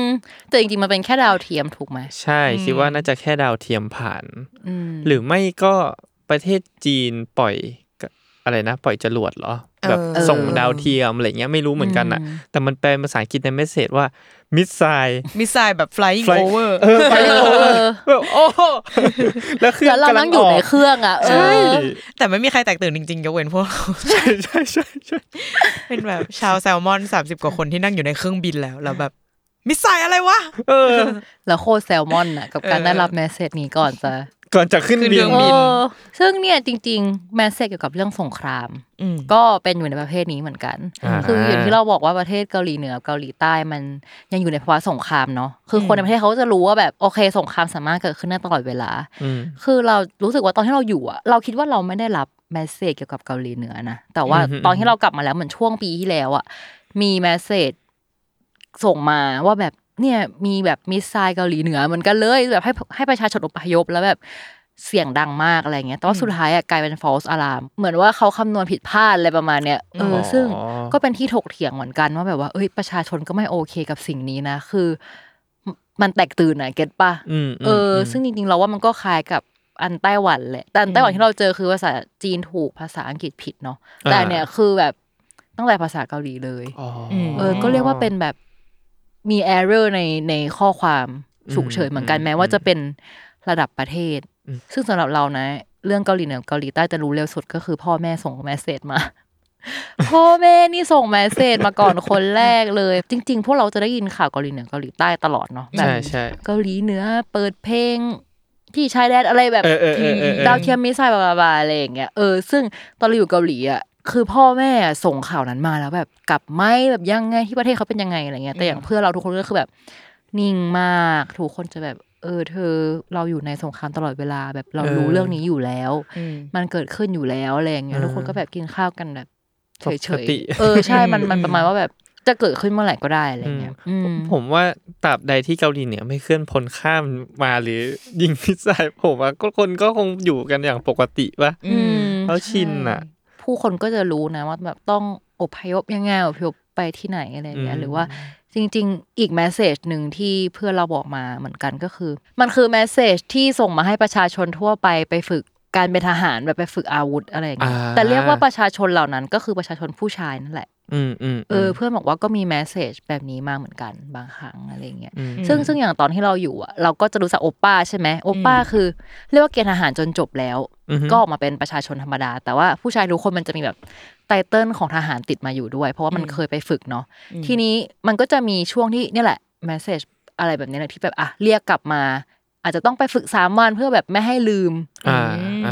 แต่จริงๆมันเป็นแค่ดาวเทียมถูกไหมใช่คิดว่าน่าจะแค่ดาวเทียมผ่านอืมหรือไม่ก็ประเทศจีนปล่อยกะ อะไรนะ ปล่อยจรวดเหรอ แบบเออส่งดาวเทียมอะไรเงี้ยไม่รู้เหมือนกันอะอืมแต่มันแปลภาษาอังกฤษใน message ว่า missile missile แบบ flying Fly- over เออไปเออแบบโอ้โหแล้วเครื่องแล้วเรากำลันั่งอยู่ออกในเครื่องอะเอใช่อแต่ไม่มีใครแตกตื่นจริงๆยกเว้นพวกเราใช่ใช่ใช่ใช่เป็นแบบชาวแซลมอนสามสิบกว่าคนที่นั่งอยู่ในเครื่องบินแล้วแล้วแบบ missileล์อะไรวะเออ แล้วโคตรแซลมอนอะ กับการเออได้รับ message นี้ก่อนจะ ก่อนจะขึ้นขึ้นบิเครื่นองบินเออซึ่งเนี่ยจริง ๆ message เกี่ยวกับเรื่องสงครามอืมก็เป็นอยู่ในประเภทนี้เหมือนกันอ่าคืออย่างที่เราบอกว่าประเทศเกาหลีเหนือเกาหลีใต้มันยังอยู่ในภาวะสงครามเนาะคือคนในประเทศเขาก็จะรู้ว่าแบบโอเคสงครามสามารถเกิดขึ้นได้ตลอดเวลาอืมคือเรารู้สึกว่าตอนที่เราอยู่อะเราคิดว่าเราไม่ได้รับ message เกี่ยวกับเกาหลีเหนือนะแต่ว่าอือฮึตอนที่เรากลับมาแล้วเหมือนช่วงปีที่แล้วอะมี message ส่งมาว่าแบบ เนี่ยมีแบบ missile เกาหลีเหนือเหมือนกันเลยแบบให้ให้ประชาชนอพยพแล้วแบบเสียงดังมากอะไรเงี้ย แต่ว่าสุดท้ายอะกลายเป็น false alarm เหมือนว่าเขาคำนวณผิดพลาดอะไรประมาณเนี้ย เออ ซึ่งก็เป็นที่ถกเถียงเหมือนกันว่าแบบว่า เอ้ย ประชาชนก็ไม่โอเคกับสิ่งนี้นะ คือ มันแตกตื่นอะเก็ตปะอืมเออ ซึ่งจริงๆเราว่ามันก็คล้ายกับอันไต้หวันแหละ แต่อันไต้หวันที่เราเจอคือภาษาจีนถูกภาษาอังกฤษผิดเนาะ แต่อันเนี่ยคือแบบตั้งแต่ภาษาเกาหลีเลยอ๋อเออ ก็เรียกว่าเป็นแบบ มี error ในในข้อความฉุกเฉินเหมือนกันอืมแม้ว่าจะเป็นระดับประเทศอืมซึ่งสำหรับเรานะ เรื่องเกาหลีเหนือเกาหลีใต้จะรู้เร็วสุดก็คือ พ่อแม่ส่ง message มา พ่อแม่นี่ส่ง message มาก่อนคนแรกเลย จริง ๆ พวกเราจะได้ยินข่าวเกาหลีเหนือเกาหลีใต้ตลอดเนาะแบบใช่ใช่เกาหลีเหนือเปิดเพลงที่ชายแดนอะไรแบบเออเออเออเออเออดาวเทียม missile blah blah อะไรอย่างเงี้ยเออซึ่งตอนเราอยู่เกาหลีอะ คือพ่อแม่ส่งข่าวนั้นมาแล้วแบบกลับไหมแบบยังไงที่ประเทศเขาเป็นยังไงอะไรเงี้ยแต่อย่างเพื่อนเราทุกคนก็คือแบบ นิ่งมากทุกคนจะแบบ เออ เธอเราอยู่ในสงครามตลอดเวลาแบบเรารู้เออเรื่องนี้อยู่แล้วอืมมันเกิดขึ้นอยู่แล้วอะไรอย่างเงี้ยเออทุกคนก็แบบกินข้าวกันแบบเฉปกยติๆเออใช่มันมันประมาณว่าแบบจะเกิดขึ้นเมื่อไหร่ก็ได้อะไรเงี้ยอืมผมว่าตราบใดที่เกาหลีเหนือไม่เคลื่อนพลข้ามมาหรือ ยิงมิสไซล์ผมว่าก็คนก็คงอยู่กันอย่างปกติป่ะอืมเขาชินอะ ผู้คนก็จะรู้นะว่าแบบต้องอพยพยังไงอพยพไปที่ไหนอะไรเงี้ยอืมหรือว่าจริง ๆ อีก message หนึ่งที่เพื่อนเราบอกมาเหมือนกันก็คือ มันคือ message ที่ส่งมาให้ประชาชนทั่วไปไปฝึกการเป็นทหารแบบไปฝึกอาวุธอะไรอย่างเงี้ยอ่าแต่เรียกว่าประชาชนเหล่านั้นก็คือประชาชนผู้ชายนั่นแหละ อืมอืมเออเพื่อนบอกว่าก็มี message แบบนี้มาเหมือนกันบางครั้งอะไรเงี้ยอืมซึ่งซึ่งอย่างตอนที่เราอยู่อะเราก็จะรู้จักโอป้าใช่ไหมโอป้าคือ เรียกว่าเกณฑ์ทหารจนจบแล้วอือฮึก็ออกมาเป็นประชาชนธรรมดา แต่ว่าผู้ชายทุกคนมันจะมีแบบไตเติลของทหารติดมาอยู่ด้วย เพราะว่ามันเคยไปฝึกเนาะทีนี้มันก็จะมีช่วงที่เนี่ยแหละแมสเซจอะไรแบบนี้แหละที่แบบอะเรียกกลับมา อาจจะต้องไปฝึกสามวันเพื่อแบบไม่ให้ลืมอ่า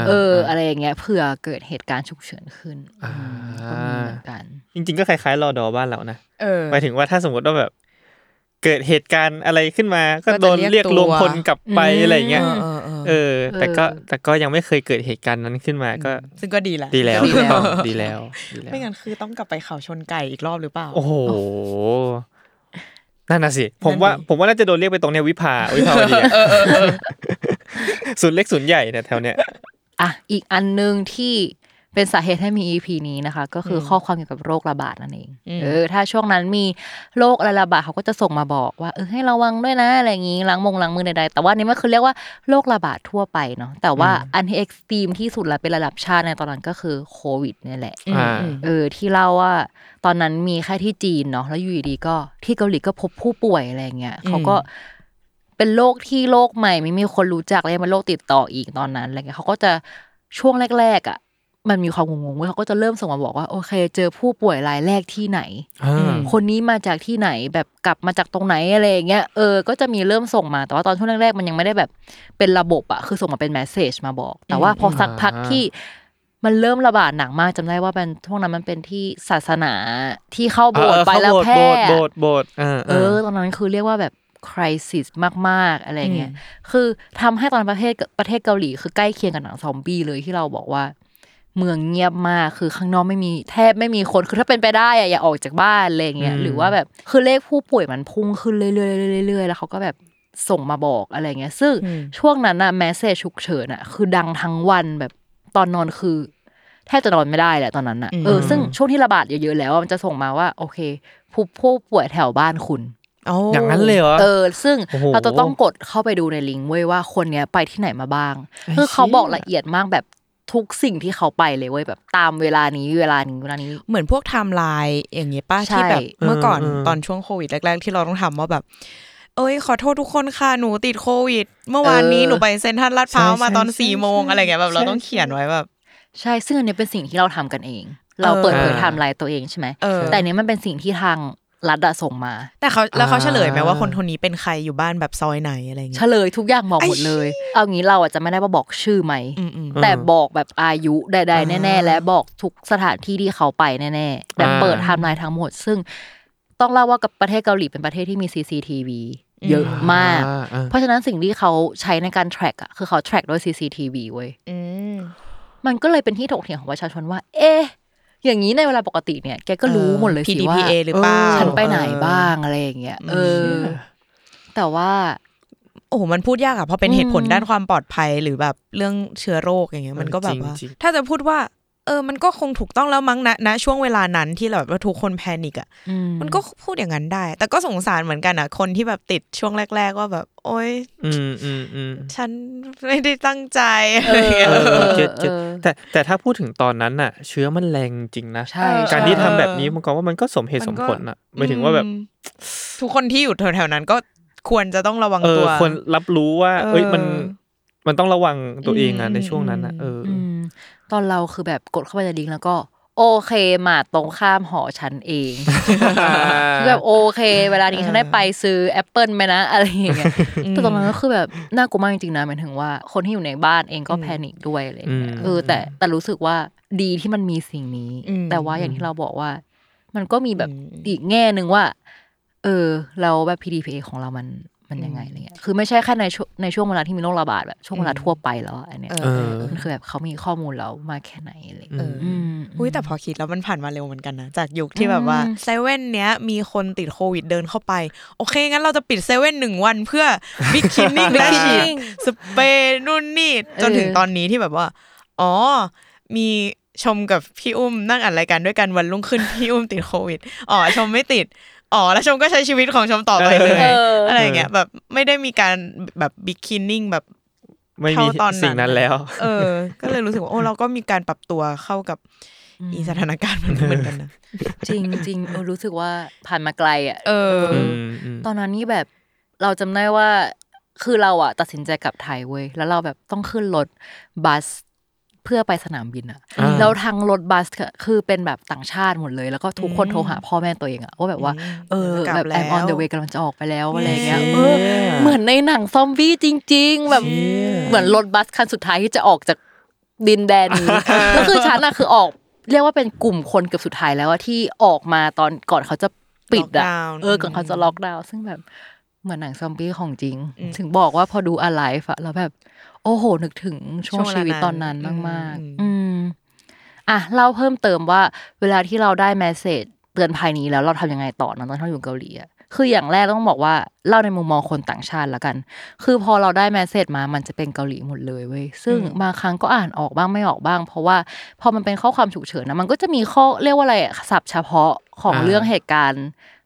เออ อะไรอย่างเงี้ยเผื่อเกิดเหตุการณ์ฉุกเฉินขึ้นอ่าอืมก็มีเหมือนกันจริง ๆ ก็คล้ายๆรอดอบ้านเรานะเออหมายถึงว่าถ้าสมมติว่าแบบ เกิดเหตุการณ์อะไรขึ้นมา ก็ก็จะโดนเรีเรียยกกรวมตัวพลกลับไปอืมอะไรเงี้ยเออเออเออแต่ก็เออแต่ก็ยังไม่เคยเกิดเหตุการณ์นั้นขึ้นมาก็ ซึ่งก็ดีแหละดีแล้วดีถูกแล้วต้องดีแล้วดีแล้ว ไม่งั้นคือต้องกลับไปเขาชนไก่อีกรอบหรือเปล่า โอ้โห นั่นน่ะสิผมว่านั่นดิผมว่าน่าจะโดนเรียกไปตรงเนี้ยวิภาวิภาวดีอะศูนย์เล็กศูนย์ใหญ่เนี่ยแถวเนี้ยอะอีกอันหนึ่งที่ เป็นสาเหตุให้มี EP นี้นะคะ ก็คืออข้อความเกี่ยวกับโรคระบาดนั่นเองอืมเออถ้าช่วงนั้นมีโรคอะไรระบาดเขาก็จะส่งมาบอกว่าเออให้ระวังด้วยนะอะไรอย่างงี้ล้างมงล้างมือใดๆแต่ว่านี่มันคือเรียกว่าโรคระบาดทั่วไปเนาะแต่ว่าอันที่เอ็กซ์ตรีมที่สุดและเป็นระดับชาติในตอนนั้นก็คือโควิดเนี่ยแหละอ่าเออที่เล่าว่าตอนนั้นมีแค่ที่จีนเนาะแล้วอยู่ดีๆก็ที่เกาหลีก็พบผู้ป่วยอะไรเงี้ยเขาก็เป็นโรคที่โรคใหม่ไม่มีคนรู้จักเลยมันโรคติดต่ออีกตอนนั้นอะไรเงี้ยเขาก็จะช่วงแรกๆอะ มันมีความงงๆเว้ยเขาก็จะเริ่มส่งมาบอกว่าโอเค เจอผู้ป่วยรายแรกที่ไหนอ่าคนนี้มาจากที่ไหนแบบกลับมาจากตรงไหนอะไรอย่างเงี้ยเออก็จะมีเริ่มส่งมาแต่ว่าตอนช่วงแรกๆมันยังไม่ได้แบบเป็นระบบอะคือส่งมาเป็นแมสเซจมาบอก แต่ว่าพอสักพักที่มันเริ่มระบาดหนักมากจำได้ว่าเป็นช่วงนั้นมันเป็นที่ศาสนาที่เข้าโบสถ์ไปแล้วแพร่โบสถ์โบสถ์อ่าเออตอนนั้นคือเรียกว่าแบบคริสิสมาก ๆ อะไรเงี้ย คือทำให้ตอนประเทศประเทศเกาหลีคือใกล้เคียงกับหนังซอมบี้เลยที่เราบอกว่า เมืองเงียบมากคือข้างนอกไม่มีแทบไม่มีคนคือถ้าเป็นไปได้อะอย่าออกจากบ้านอะไรเงี้ยหรือว่าแบบคือเลขผู้ป่วยมันพุ่งขึ้นเรื่อยๆเรื่อยๆแล้วเขาก็แบบส่งมาบอกอะไรเงี้ย ซึ่งช่วงนั้นอะแมสเซจฉุกเฉินอะคือดังทั้งวันแบบตอนนอนคือแทบจะนอนไม่ได้แหละตอนนั้นอะเออซึ่งช่วงที่ระบาดเยอะๆแล้วอะมันจะส่งมาว่า โอเค ผู้ผู้ป่วยแถวบ้านคุณอย่างนั้นเลยเหรอเออ ซึ่งโอ้โหเราจะต้องกดเข้าไปดูในลิงก์เว้ยว่าคนเนี้ยไปที่ไหนมาบ้างไอ้คือเขาเชี่ยบอกละเอียดมากแบบ ทุกสิ่งที่เขาไปเลยเว้ยแบบตามเวลานี้เวลานี้เวลานี้ เหมือนพวกไทม์ไลน์อย่างเงี้ยป้าใช่ที่แบบเมื่อก่อนเออเออตอนช่วงโควิดแรก ๆ ที่เราต้องทำว่าแบบ เอ้ย ขอโทษทุกคนค่ะหนูติดโควิด เมื่อวานนี้หนูไปเซ็นทรัลลาดพร้าวมาตอนสี่โมงอะไรเงี้ยแบบเราต้องเขียนไว้แบบใช่ซึ่งอันเนี้ยเป็นสิ่งที่เราทำกันเอง เราเปิดเผยเออไทม์ไลน์ตัวเองใช่ไหมเออแต่อันเนี้ยมันเป็นสิ่งที่ทาง รัฐอะส่งมา แต่เขาแล้วเขาอ่าเฉลยไหมว่าคนคนนี้เป็นใครอยู่บ้านแบบซอยไหนอะไรเฉเงี้ยลยทุกอย่างบอกหมดเลย เอางี้เราอะจะไม่ได้ว่าบอกชื่อไหมอืมอืมแต่บอกแบบอายุใดๆแน่ ๆ และบอกทุกสถานที่ที่เขาไปแน่ๆแบบอ่าเปิดไทม์ไลน์ทั้งหมด ซึ่งต้องเล่าว่ากับประเทศเกาหลีเป็นประเทศที่มี CCTV เยอะมากอ่อ่เพราะฉะนั้นสิ่งที่เขาใช้ในการ track อะคือเขา track ด้วย CCTV เว้ยอืมมันก็เลยเป็นที่ถกเถียงของประชาชนว่า เอ๊ะ อย่างนี้ในเวลาปกติเนี่ยแกก็รู้หมดเลยสิว่า PDPA หรือเปล่าฉันไปไหนบ้างอะไรอย่างเงี้ยเออ แต่ว่าโอ้โหมันพูดยากอะเพราะเป็นอืมเหตุผลด้านความปลอดภัยหรือแบบเรื่องเชื้อโรคอย่างเงี้ยมันก็แบบว่าจริงๆถ้าจะพูดว่าเออมันก็คงถูกต้องแล้วมั้งนะณช่วงเวลานั้นที่แบบว่าทุกคน panic อะอืมันก็พูดอย่างนั้นได้ แต่ก็สงสารเหมือนกันอะคนที่แบบติดช่วงแรก ๆ ว่าแบบ โอ๊ยอืมอืมอืมฉันไม่ได้ตั้งใจเออะไรอย่างเงี้ยเออเออ get get เออแต่แต่ถ้าพูดถึงตอนนั้นน่ะ เชื้อมันแรงจริงนะใช่การใช่ที่ทำแบบนี้มันก็ว่ามันก็สมเหตุสมผลอะหมายถึงว่าแบบอืมทุกคนที่อยู่แถวๆนั้นก็ควรจะต้องระวังเออตัวควรรับรู้ว่าเออเอ้ยมันมันต้องระวังตัวเองอะอืมในช่วงนั้นอะเออออืม ตอนเราคือแบบกดเข้าไปในลิงก์แล้วก็โอเคมาตรงข้ามหอฉันเองคือแบบโอเค เวลานี้ฉันได้ไปซื้อแอปเปิลไหมนะอะไรอย่างเงี้ยแต่ตอนนั้นก็คือแบบน่ากลัวมากจริงๆนะหมายถึงว่าคนที่อยู่ในบ้านเองก็แพนิคด้วยอะไรอย่างเงี้ยอืมเออแต่แต่รู้สึกว่าดีที่มันมีสิ่งนี้อืมแต่ว่าอย่างที่เราบอกว่า มันก็มีแบบอืมอีกแง่หนึ่งว่า เออ เราแบบ PDPA ของเรามัน มันยังไงอะไรเงี้ยคือไม่ใช่แค่ในช่วงในช่วงเวลาที่มีโรคระบาดแบบช่วงเวลาทั่วไปแล้วอะอันเนี้ยเออเออมันคือแบบเขามีข้อมูลเรามากแค่ไหนอะไรอย่างเอเงี้ยออืมอุ้ยแต่พอคิดแล้วมันผ่านมาเร็วเหมือนกันนะ จากยุคที่แบบว่าอืมเซเว่นเนี้ยมีคนติดโควิดเดินเข้าไป โอเค งั้นเราจะปิดเซเว่นหนึ่งวันเพื่อบิ๊กคินนิ่งและฉีดสเปรย์นู่นนี่จนถึงตอนนี้ที่แบบว่า อ๋อ มีชมกับพี่อุ้มนั่งอัดรายการด้วยกันวันรุ่งขึ้นพี่อุ้มติดโควิด อ๋อชมไม่ติด อ๋อแล้วชมก็ใช้ชีวิตของชมต่อไปเลยเอออะไรอย่างเงี้ยแบบไม่ได้มีการแบบบิ๊กคินนิ่งแบบไม่มีเท่าตอนนั้นสิ่งนั้นแล้ว เออ ก็เลยรู้สึกว่าโอ้เราก็มีการปรับตัวเข้ากับอีสถานการณ์มันเหมือนกันนะจริงจริงเออรู้สึกว่าผ่านมาไกลอะเอออืมอืมตอนนั้นนี่แบบเราจำได้ว่าคือเราอะตัดสินใจกลับไทยเว้ยแล้วเราแบบต้องขึ้นรถบัส เพื่อไปสนามบินอะอ่าแล้วทางรถบัสอะคือเป็นแบบต่างชาติหมดเลย แล้วก็ทุกคนอืมโทรหาพ่อแม่ตัวเองอะว่าแบบว่า เออจะกลับแบบแล้ว I'm on the way กำลังจะออกไปแล้วอะไรเงี้ยเย้เออเหมือนในหนังซอมบี้จริง ๆ แบบเชี่ยเหมือนรถบัสคันสุดท้ายที่จะออกจากดินแดนนี้แล้วคือฉันอะคือออกเรียกว่าเป็นกลุ่มคนเกือบสุดท้ายแล้วอะที่ออกมาตอนก่อนเขาจะปิดอะ Lockdown เออก่อนเขาจะล็อกดาวน์ซึ่งแบบเหมือนหนังซอมบี้ของจริงอืมถึงบอกว่าพอดู Alive อะแล้วแบบ โอ้โห นึกถึงช่วงช่วงเวลาชีวิตนั้นตอนนั้นมากอืมๆอืมอะเล่าเพิ่มเติมว่าเวลาที่เราได้ message เตือนภัยนี้แล้วเราทำยังไงต่อนะตอนที่เราอยู่เกาหลีอะคืออย่างแรกต้องบอกว่าเล่าในมุมมองคนต่างชาติละกัน คือพอเราได้ message มามันจะเป็นเกาหลีหมดเลยเว้ยซึ่งบางครั้งก็อ่านออกบ้างไม่ออกบ้าง เพราะว่าพอมันเป็นข้อความฉุกเฉินนะมันก็จะมีข้อเรียกว่าอะไรอะศัพท์เฉพาะของอ่าเรื่องเหตุการณ์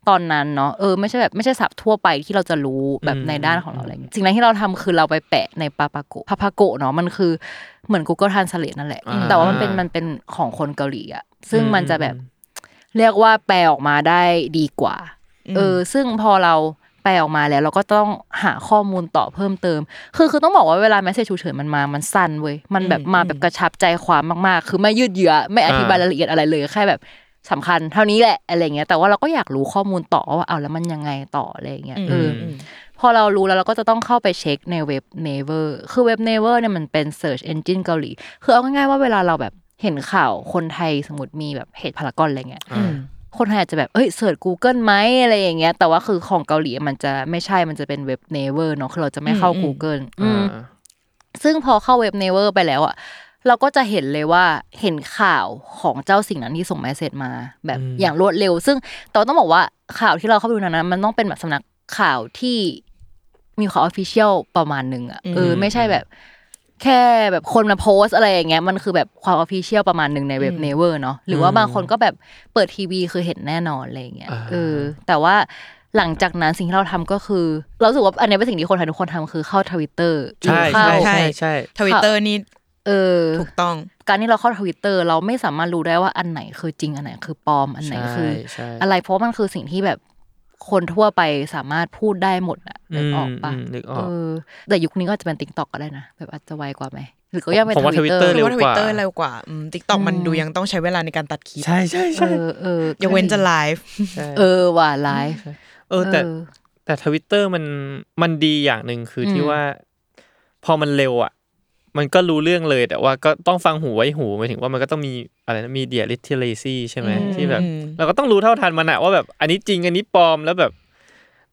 ตอนนั้นเนาะเออไม่ใช่แบบไม่ใช่ศัพท์ทั่วไปที่เราจะรู้แบบอืมในด้านของเราอะไรเงี้ยสิ่งนั้นที่เราทำคือเราไปแปะในปาปาโกะปาปาโกะเนาะมันคือเหมือน Google Translate นั่นแหละอ่าแต่ว่ามันเป็นมันเป็นของคนเกาหลีอะซึ่งอืมมันจะแบบเรียกว่าแปลออกมาได้ดีกว่า เออ ซึ่งพอเราแปลออกมาแล้วเราก็ต้องหาข้อมูลต่อเพิ่มเติม คือคือต้องบอกว่าเวลาแมสเซจฉุกเฉินมันมา มันสั้นเว้ย มันแบบมาแบบกระชับใจความมากๆ คือไม่ยืดเยื้อ ไม่อธิบายรายละเอียดอะไรเลย แค่แบบ สำคัญเท่านี้แหละอะไรเงี้ยแต่ว่าเราก็อยากรู้ข้อมูลต่อว่าเอาแล้วมันยังไงต่ออะไรเงี้ยเอออพอเรารู้แล้วเราก็จะต้องเข้าไปเช็คในเว็บ Naver คือเว็บ Naver เนี่ยมันเป็น Search Engine เกาหลี คือเอาง่ายๆว่าเวลาเราแบบเห็นข่าวคนไทยสมมติมีแบบเหตุพารากอนอะไรเงี้ยอ่าคนไทยอาจจะแบบ เอ้ยเสิร์ช Google ไหมอะไรอย่างเงี้ย แต่ว่าคือของเกาหลีมันจะไม่ใช่ มันจะเป็นเว็บ Naver เนาะ คือเราจะไม่เข้าอืม Google อือ่ามซึ่งพอเข้าเว็บ Naver ไปแล้วอะ เราก็จะเห็นเลยว่าเห็นข่าวของเจ้าสิ่งนั้นที่ส่ง message มา แบบอย่างรวดเร็ว ซึ่งแต่ว่าต้องบอกว่าข่าวที่เราเข้าไปดูนั้นนะมันต้องเป็นแบบสำนักข่าวที่มีความ official ประมาณหนึ่งอะเออไม่ใช่แบบ แค่แบบคนมาโพสต์อะไรอย่างเงี้ยมันคือแบบความ official ประมาณหนึ่งในเว็บ Naver เนาะหรือว่าบางคนก็แบบเปิดทีวีคือเห็นแน่นอนอะไรอย่างเงี้ยอ่าเออ แต่ว่าหลังจากนั้นสิ่งที่เราทำก็คือ เรารู้สึกว่าอันนี้เป็นสิ่งที่คนไทยทุกคนทำคือเข้าทวิตเตอร์ใช่เข้าใช่ใช่ใช่ทวิตเตอร์นี่ เออ ถูกต้อง การที่เราเข้าทวิตเตอร์เราไม่สามารถรู้ได้ว่าอันไหนคือจริงอันไหนคือปลอมอันไหนคือใช่อะไรเพราะมันคือสิ่งที่แบบคนทั่วไปสามารถพูดได้หมดอะนึกออกปะมนึกอเออกอแต่ยุคนี้ก็อาจจะเป็น TikTok ก็ได้นะแบบอาจจะไวกว่าไหมหรือก็ยังเป็นผมว่าทวิตเตอ Twitter ร์เร็วว่าทวิตเตอร์กว่าเร็วกว่า TikTok มันดูยังต้องใช้เวลาในการตัดคลิปใช่ใช่เอใช่อเออยกเว้นจะไลฟ์ใช่เออว่าไลฟ์เออแต่แต่ทวิตเตอร์มันมันดีอย่างหนึ่งคืออมที่ว่า พอมันเร็วอะ มันก็รู้เรื่องเลย แต่ว่าก็ต้องฟังหูไว้หูหมายถึงว่ามันก็ต้องมีอะไรนะ media literacy ใช่ไหมอืมที่แบบอืมเราก็ต้องรู้เท่าทันมันอะว่าแบบอันนี้จริงอันนี้ปลอมแล้วแบบ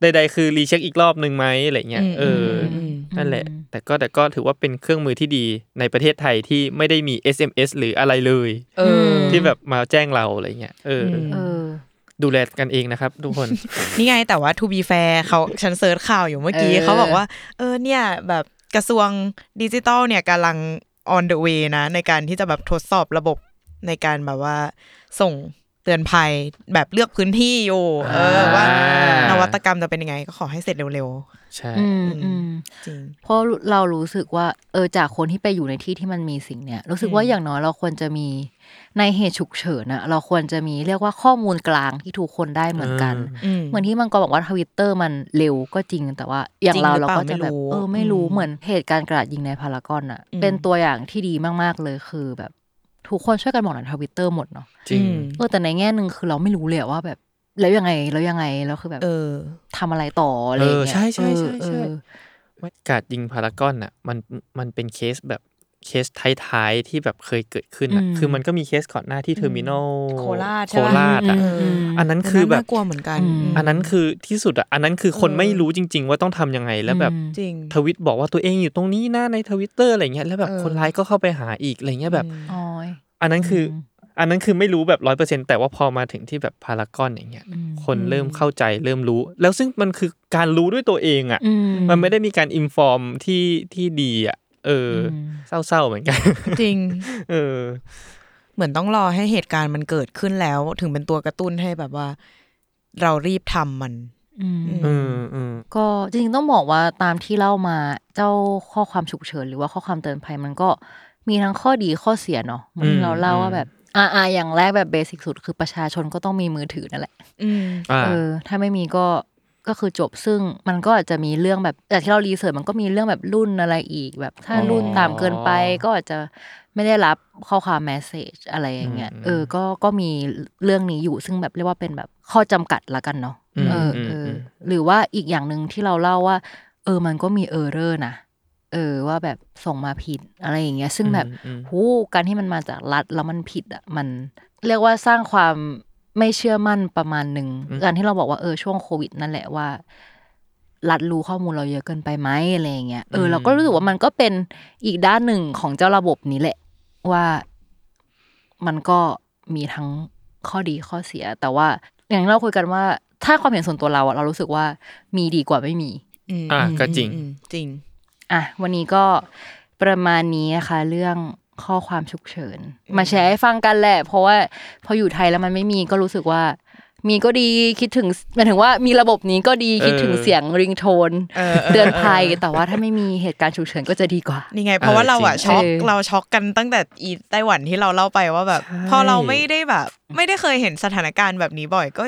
ใดๆคือ recheck อีกรอบหนึ่งไหมอะไรเงี้ยเอออมนั่นแหละ แต่ก็แต่ก็ถือว่าเป็นเครื่องมือที่ดีในประเทศไทยที่ไม่ได้มี SMS หรืออะไรเลยเออที่แบบมาแจ้งเราอะไรเงี้ยเอออมเออดูแลกันเองนะครับทุกคน นี่ไงแต่ว่า to be fair เขาฉันเซิร์ชข่าวอยู่เมื่อกี้เออเขาบอกว่า เออเนี่ยแบบ กระทรวงดิจิทัลเนี่ยกำลัง on the way นะ ในการที่จะแบบทดสอบระบบในการแบบว่าส่งเตือนภัยแบบเลือกพื้นที่อยู่เออว่านวัตกรรมจะเป็นยังไง ก็ขอให้เสร็จเร็วใช่อืมอืมๆจริงเพราะเรารู้สึกว่า เออจากคนที่ไปอยู่ในที่ที่มันมีสิ่งเนี้ยรู้สึกว่าอืมอย่างน้อยเราควรจะมี ในเหตุฉุกเฉินอะเราควรจะมีเรียกว่าข้อมูลกลางที่ทุกคนได้เหมือนกันอืมเหมือนที่มังกรบอกว่าทวิตเตอร์มันเร็วก็จริงแต่ว่าอย่างเราจริงหรือเราเปล่าก็จะแบบไม่รู้เออไม่รู้อืมเหมือนเหตุการณ์กระดาษยิงในพารากอนอะอืมเป็นตัวอย่างที่ดีมากๆเลยคือแบบทุกคนช่วยกันบอกในทวิตเตอร์หมดเนาะจริงอืมเออแต่ในแง่หนึ่งคือเราไม่รู้เลยอะว่าแบบแล้วยังไงแล้วยังไงแล้วคือแบบเออทำอะไรต่ออะไรอย่างเงี้ยเออใช่ใช่ใช่เออใช่เออการยิงพารากอนอะ มันมันเป็นเคสแบบ เคสท้ายๆที่แบบเคยเกิดขึ้นอะอืมคือมันก็มีเคสก่อนหน้าที่ Terminal โคราชใช่โคปะราชอะอืมอืมอันนั้นคือแบบน่ากลัวเหมือนกันอืมมอันนั้นคือที่สุดอะอันนั้นคือคนเออไม่รู้จริง ๆ ว่าต้องทำยังไงแล้วแบบอืมจริงทวิตบอกว่าตัวเองอยู่ตรงนี้นะในทวิตเตอร์อะไรเงี้ยแล้วแบบเออคนร้ายก็เข้าไปหาอีกอะไรเงี้ยแบบอ๋อยอันนั้นคืออมอันนั้นคือไม่รู้แบบร้อยเปอร์เซ็นแต่ว่าพอมาถึงที่แบบพารากอนอย่างเงี้ยอืมคนเริ่มเข้าใจเริ่มรู้ แล้วซึ่งมันคือการรู้ด้วยตัวเองอะอืมันไม่ได้มีการอินฟอร์มที่ที่ดีอะ เอออมเศร้าๆเหมือนกัน จริง เออ เหมือนต้องรอให้เหตุการณ์มันเกิดขึ้นแล้ว ถึงเป็นตัวกระตุ้นให้แบบว่า เรารีบทำมันอืมเออเออก็จริงๆต้องบอกว่าตามที่เล่ามาเจ้าข้อความฉุกเฉินหรือว่าข้อความเตือนภัยมันก็มีทั้งข้อดีข้อเสียเนาะเหมือนที่เราเล่าว่าแบบอ่าอ่าอย่างแรกแบบเบสิกสุด คือประชาชนก็ต้องมีมือถือนั่นแหละอืมอ่าเออ ถ้าไม่มีก็ ก็คือจบซึ่งมันก็อาจจะมีเรื่องแบบจากที่เรารีเสิร์ชมันก็มีเรื่องแบบรุ่นอะไรอีก แบบถ้าอ๋อรุ่นตามเกินไปก็อาจจะไม่ได้รับข้อความแมสเซจอะไรอย่างเงี้ยอืมเออก็ก็มีเรื่องนี้อยู่ซึ่งแบบเรียกว่าเป็นแบบข้อจำกัดละกันเนาะอืมเอออืมเอออมหรือว่าอีกอย่างหนึ่งที่เราเล่าว่า เออมันก็มีเออร์เรอร์นะเออว่าแบบส่งมาผิดอะไรอย่างเงี้ย ซึ่งแบบอืมหูการที่มันมาจากรัฐแล้วมันผิดอะมันเรียกว่าสร้างความ ไม่เชื่อมั่นประมาณหนึ่งอืมการที่เราบอกว่าเออช่วงโควิดนั่นแหละว่ารัฐรู้ข้อมูลเราเยอะเกินไปไหมอะไรอย่างเงี้ยเออเราก็รู้สึกว่ามันก็เป็นอีกด้านหนึ่งของเจ้าระบบนี้แหละ ว่ามันก็มีทั้งข้อดีข้อเสีย แต่ว่าอย่างที่เราคุยกันว่า ถ้าความเห็นส่วนตัวเราอะเรารู้สึกว่ามีดีกว่าไม่มีอืมอะก็จริงอืมจริง อะวันนี้ก็ประมาณนี้นะคะเรื่อง ข้อความฉุกเฉิน มาแชร์ให้ฟังกันแหละ เพราะว่าพออยู่ไทยแล้วมันไม่มีก็รู้สึกว่า มีก็ดีคิดถึงหมายถึงว่ามีระบบนี้ก็ดีคิดถึงเออเสียงริงโทนเออเออเตือนภัยแต่ว่าถ้าไม่มีเหตุการณ์ฉุกเฉินก็จะดีกว่านี่ไง เพราะว่าเออเราอะจริงช็อกเออเราช็อกกันตั้งแต่อีไต้หวันที่เราเล่าไปว่าแบบใช่พอเราไม่ได้แบบ ไม่ได้เคยเห็นสถานการณ์แบบนี้บ่อยก็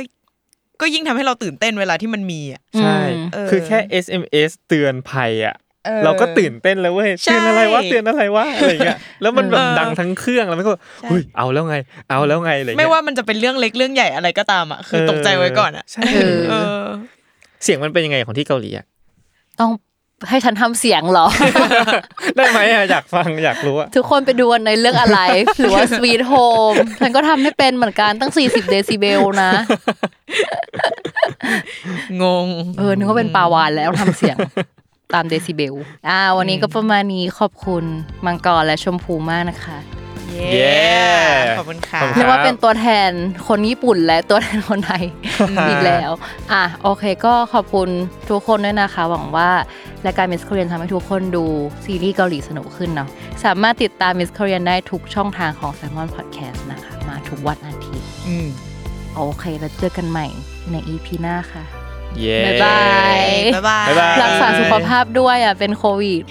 ก็ยิ่งทำให้เราตื่นเต้นเวลาที่มันมีอะใช่อืมเออคือแค่ SMS เตือนภัยอะออ เราก็ตื่นเต้นแล้วเว้ยใช่เตือนอะไรวะเตือนอะไรวะอะไรเงี้ยแล้วมันแบบเออดังทั้งเครื่องแล้วมันก็ใช่เฮ้ยเอาแล้วไง เอาแล้วไงอะไรเงี้ยไม่ว่ามันจะเป็นเรื่องเล็กเรื่องใหญ่อะไรก็ตามอะคือตกใจไว้ก่อนอะใช่เออเออเสียงมันเป็นยังไงของที่เกาหลีอะต้องให้ฉันทำเสียงเหรอ ได้ไหมอะอยากฟังอยากรู้อะทุกคนไปดูในเรื่องอะไรหรือว่า Sweet Home ฉันก็ทำให้เป็นเหมือนกันตั้ง 40 เดซิเบลนะ งง เออนึกว่าเป็นปลาวานแล้วทำเสียง ตามเดซิเบลอ่าวันนี้ก็ประมาณนี้ขอบคุณมังกรและชมพูมากนะคะเย้ขอบคุณค่ะขอบคุณเรียกว่าเป็นตัวแทนคนญี่ปุ่นและตัวแทนคนไทยอีกแล้ว อะโอเคก็ขอบคุณทุกคนด้วยนะคะ หวังว่ารายการ Miss Korean ทำให้ทุกคนดูซีรีส์เกาหลีสนุกขึ้นเนาะสามารถติดตาม Miss Korean ได้ทุกช่องทางของ Salmon Podcast นะคะ มาทุกวันอาทิตย์อืมโอเค แล้วเจอกันใหม่ใน EP หน้าค่ะ เย้บ๊ายบายบ๊ายบาย บ๊ายบาย รักษาสุขภาพด้วยอะเป็นโควิดย